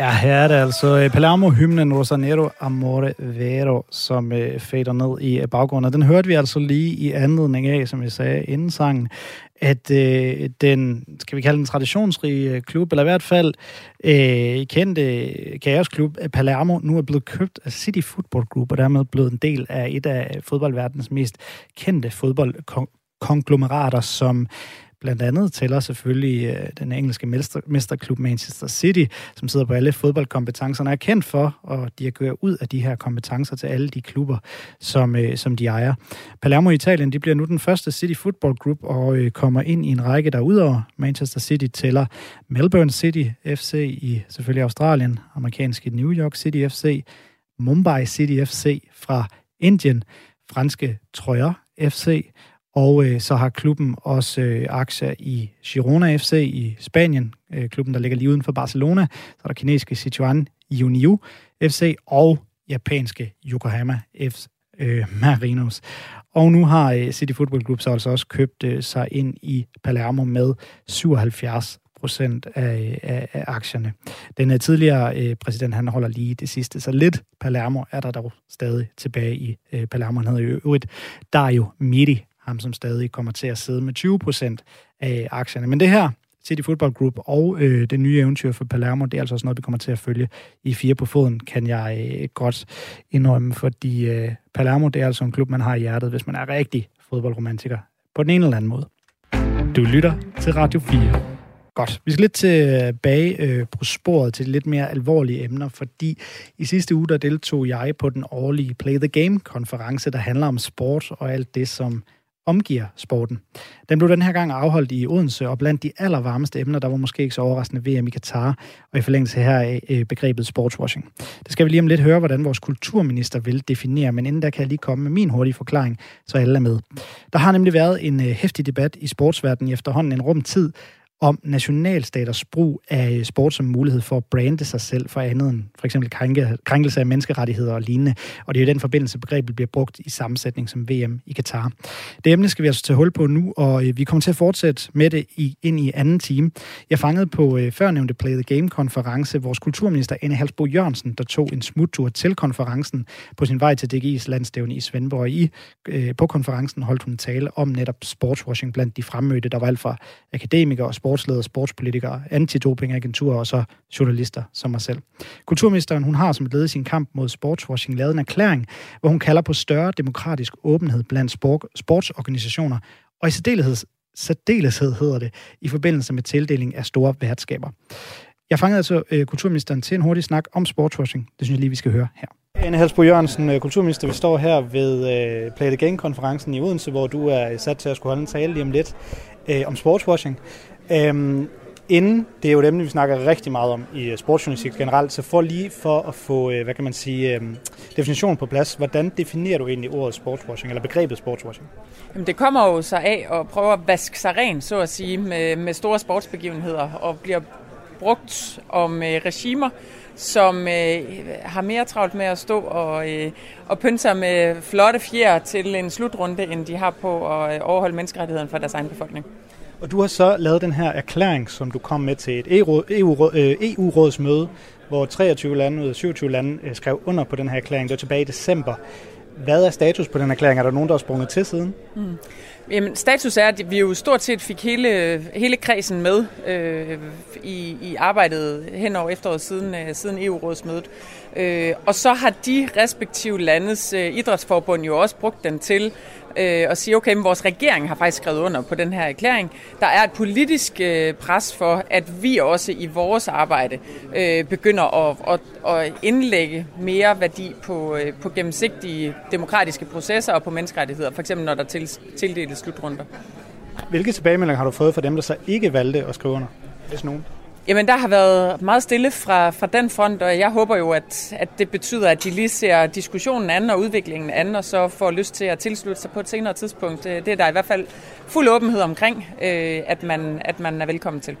Ja, her er det altså øh, Palermo-hymnen Rosanero Amore Vero, som øh, fader ned i øh, baggrunden. baggrunden. Den hørte vi altså lige i anledning af, som jeg sagde inden sangen, at øh, den, skal vi kalde den traditionsrige øh, klub, eller i hvert fald øh, kendte kaosklub Palermo, nu er blevet købt af City Football Group, og dermed blevet en del af et af fodboldverdens mest kendte fodboldkonglomerater, som blandt andet tæller selvfølgelig øh, den engelske mester, mesterklub Manchester City, som sidder på alle fodboldkompetencerne, er kendt for at dirigere ud af de her kompetencer til alle de klubber, som, øh, som de ejer. Palermo i Italien, de bliver nu den første City Football Group og øh, kommer ind i en række, der udover Manchester City tæller Melbourne City FC i selvfølgelig Australien, amerikanske New York City FC, Mumbai City FC fra Indien, franske Troyes FC, og øh, så har klubben også øh, aktier i Girona FC i Spanien, øh, klubben, der ligger lige uden for Barcelona. Så er der kinesiske Sichuan Union FC og japanske Yokohama F. Øh, Marinos. Og nu har øh, City Football Group så altså også købt øh, sig ind i Palermo med 77 procent af, af, af aktierne. Den øh, tidligere øh, præsident, han holder lige det sidste, så lidt Palermo er der dog stadig tilbage i øh, Palermo. Han hedder jo øvrigt Dario Midi, ham som stadig kommer til at sidde med 20 procent af aktierne. Men det her, City Football Group og øh, det nye eventyr for Palermo, det er altså også noget, vi kommer til at følge i fire på foden, kan jeg øh, godt indrømme, fordi øh, Palermo, det er altså en klub, man har i hjertet, hvis man er rigtig fodboldromantiker på den ene eller anden måde. Du lytter til Radio 4. Godt. Vi skal lidt tilbage øh, øh, på sporet til lidt mere alvorlige emner, fordi i sidste uge der deltog jeg på den årlige Play the Game-konference, der handler om sport og alt det, som omgiver sporten. Den blev den her gang afholdt i Odense, og blandt de allervarmeste emner, der var måske ikke så overraskende VM i Katar, og i forlængelse her af øh, begrebet sportswashing. Det skal vi lige om lidt høre, hvordan vores kulturminister vil definere, men inden der kan jeg lige komme med min hurtige forklaring, så alle er med. Der har nemlig været en øh, hæftig debat i sportsverdenen i efterhånden en rum tid, om nationalstaters brug af øh, sport som mulighed for at brande sig selv for andet end for eksempel krænke, krænkelse af menneskerettigheder og lignende. Og det er jo den forbindelse, begrebet bliver brugt i sammensætning som VM i Katar. Det emne skal vi altså tage hul på nu, og øh, vi kommer til at fortsætte med det i, ind i anden time. Jeg fangede på øh, førnævnte Play the Game-konference vores kulturminister Anne Halsbo Jørgensen, der tog en smuttur til konferencen på sin vej til DGI's landstævne i Svendborg. I, øh, på konferencen holdt hun tale om netop sportswashing blandt de fremmødte. Der var alt fra akademikere og sportsledere, sportspolitikere, antidopingagenturer og så journalister som mig selv. Kulturministeren hun har som led i sin kamp mod sportswashing lavet en erklæring, hvor hun kalder på større demokratisk åbenhed blandt sportsorganisationer, og i særdeleshed, særdeleshed hedder det, i forbindelse med tildeling af store værtskaber. Jeg fangede altså øh, kulturministeren til en hurtig snak om sportswashing. Det synes jeg lige, vi skal høre her. Anne Halsbo Jørgensen, øh, kulturminister, vi står her ved øh, Play the Game-konferencen i Odense, hvor du er sat til at skulle holde en tale lige om lidt øh, om sportswashing. Øhm, inden, det er jo et emne, vi snakker rigtig meget om i øh, sportsjournalistik generelt, så for lige for at få, øh, hvad kan man sige, øhm, definitionen på plads, hvordan definerer du egentlig ordet sportswashing, eller begrebet sportswashing? Jamen, det kommer jo så af at prøve at vaske sig ren, så at sige, med, med store sportsbegivenheder, og bliver brugt om øh, regimer, som øh, har mere travlt med at stå og, øh, og pynte sig med flotte fjer til en slutrunde, end de har på at øh, overholde menneskerettighederne for deres egen befolkning. Og du har så lavet den her erklæring, som du kom med til et EU-rådsmøde, e øh, e hvor 23 lande ud af 27 lande øh, skrev under på den her erklæring. Det var tilbage i december. Hvad er status på den erklæring? Er der nogen, der har sprunget til siden? Mm. Jamen, status er, at vi jo stort set fik hele, hele kredsen med øh, i, i arbejdet hen over efteråret siden, øh, siden EU-rådsmødet. Øh, og så har de respektive landes øh, idrætsforbund jo også brugt den til øh, og sige, okay, men vores regering har faktisk skrevet under på den her erklæring. Der er et politisk øh, pres for, at vi også i vores arbejde øh, begynder at, at, at indlægge mere værdi på, øh, på gennemsigtige demokratiske processer og på menneskerettigheder, for eksempel når der til, tildeles slutrunder. Hvilke tilbagemeldinger har du fået fra dem, der så ikke valgte at skrive under, hvis nogen? Jamen, der har været meget stille fra, fra den front, og jeg håber jo, at, at det betyder, at de lige ser diskussionen anden og udviklingen anden, og så får lyst til at tilslutte sig på et senere tidspunkt. Det er der i hvert fald fuld åbenhed omkring, øh, at, man, at man er velkommen til.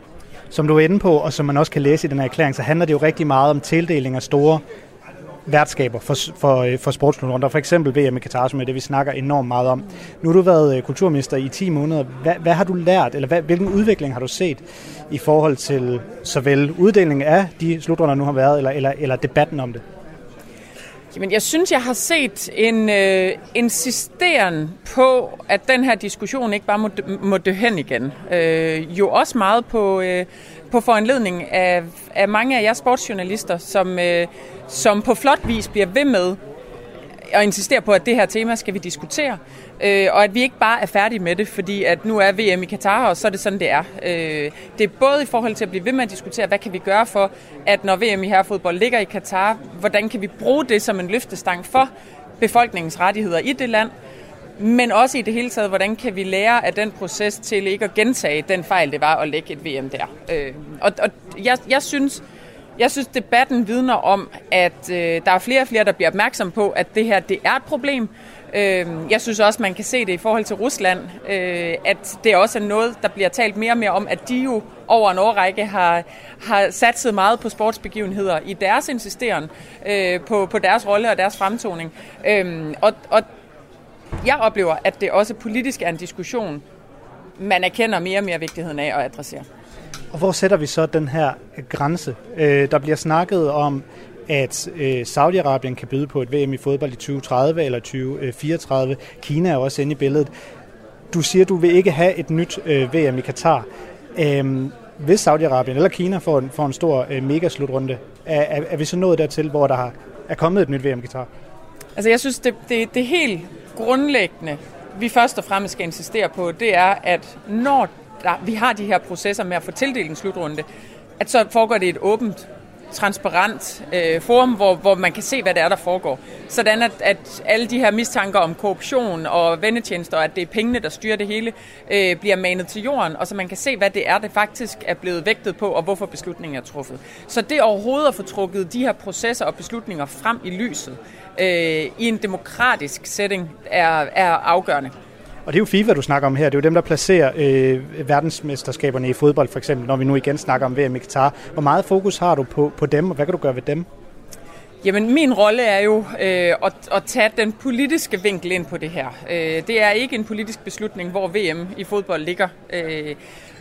Som du er inde på, og som man også kan læse i den her erklæring, så handler det jo rigtig meget om tildeling af store værtskaber for, for, øh, for sportsklubber. For eksempel VM i Katar, som er det, vi snakker enormt meget om. Nu har du været øh, kulturminister i 10 måneder. Hvad, hvad har du lært, eller hvad, hvilken udvikling har du set i forhold til såvel uddelingen af de slutrunder, nu har været, eller, eller, eller debatten om det? Jamen, jeg synes, jeg har set en øh, insisteren på, at den her diskussion ikke bare må, må dø hen igen. Øh, jo også meget på, øh, på foranledning af, af mange af jer sportsjournalister, som, øh, som på flot vis bliver ved med at insistere på, at det her tema skal vi diskutere, øh, og at vi ikke bare er færdige med det, fordi at nu er VM i Katar, og så er det sådan, det er. Øh, det er både i forhold til at blive ved med at diskutere, hvad kan vi gøre for, at når VM i herrefodbold ligger i Katar, hvordan kan vi bruge det som en løftestang for befolkningens rettigheder i det land, men også i det hele taget, hvordan kan vi lære af den proces til ikke at gentage den fejl, det var at lægge et VM der. Øh, og og jeg, jeg synes, jeg synes, debatten vidner om, at øh, der er flere og flere, der bliver opmærksom på, at det her det er et problem. Øh, jeg synes også, man kan se det i forhold til Rusland, øh, at det også er noget, der bliver talt mere og mere om, at de jo over en årrække har, har satset meget på sportsbegivenheder i deres insisteren øh, på, på deres rolle og deres fremtoning. Øh, og, og jeg oplever, at det også politisk er en diskussion, man erkender mere og mere vigtigheden af at adressere. Og hvor sætter vi så den her grænse? Øh, der bliver snakket om, at øh, Saudi-Arabien kan byde på et VM i fodbold i 2030 eller 2034. Kina er også inde i billedet. Du siger, du vil ikke have et nyt øh, VM i Katar. Øh, hvis Saudi-Arabien eller Kina får en, får en stor øh, megaslutrunde, er, er, er vi så nået dertil, hvor der er kommet et nyt VM i Katar? Altså jeg synes, det, det, det helt grundlæggende, vi først og fremmest skal insistere på, det er, at når der, vi har de her processer med at få tildelt en slutrunde, at så foregår det et åbent, transparent øh, forum, hvor, hvor man kan se, hvad det er, der foregår. Sådan at, at alle de her mistanker om korruption og vendetjenester, og at det er pengene, der styrer det hele, øh, bliver manet til jorden, og så man kan se, hvad det er, det faktisk er blevet vægtet på, og hvorfor beslutningen er truffet. Så det overhovedet at få trukket de her processer og beslutninger frem i lyset øh, i en demokratisk setting er, er afgørende. Og det er jo FIFA, du snakker om her. Det er jo dem, der placerer øh, verdensmesterskaberne i fodbold, for eksempel, når vi nu igen snakker om VM i Qatar. Hvor meget fokus har du på, på dem, og hvad kan du gøre ved dem? Jamen, min rolle er jo øh, at, at tage den politiske vinkel ind på det her. Øh, det er ikke en politisk beslutning, hvor VM i fodbold ligger. Øh,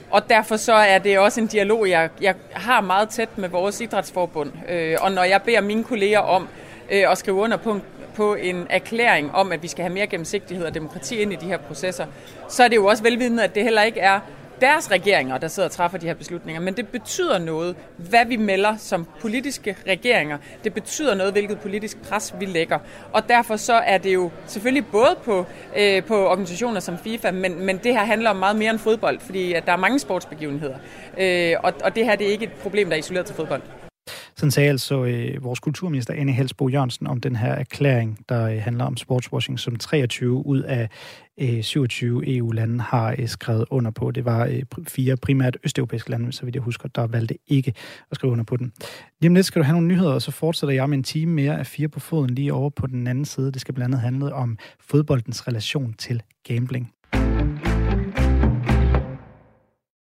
og derfor så er det også en dialog, jeg, jeg har meget tæt med vores idrætsforbund. Øh, og når jeg beder mine kolleger om øh, at skrive under på en på en erklæring om, at vi skal have mere gennemsigtighed og demokrati ind i de her processer, så er det jo også velvidende, at det heller ikke er deres regeringer, der sidder og træffer de her beslutninger, men det betyder noget, hvad vi melder som politiske regeringer. Det betyder noget, hvilket politisk pres vi lægger. Og derfor så er det jo selvfølgelig både på, øh, på organisationer som FIFA, men, men det her handler om meget mere end fodbold, fordi at der er mange sportsbegivenheder. Øh, og, og det her det er ikke et problem, der er isoleret til fodbold. Sådan sagde altså øh, vores kulturminister Anne Helsbo Jørgensen om den her erklæring, der øh, handler om sportswashing, som 23 ud af øh, 27 EU-lande har øh, skrevet under på. Det var øh, fire primært østeuropæiske lande, så vidt jeg husker, der valgte ikke at skrive under på den. Lige om lidt skal du have nogle nyheder, og så fortsætter jeg med en time mere af fire på foden lige over på den anden side. Det skal blandt andet handle om fodboldens relation til gambling.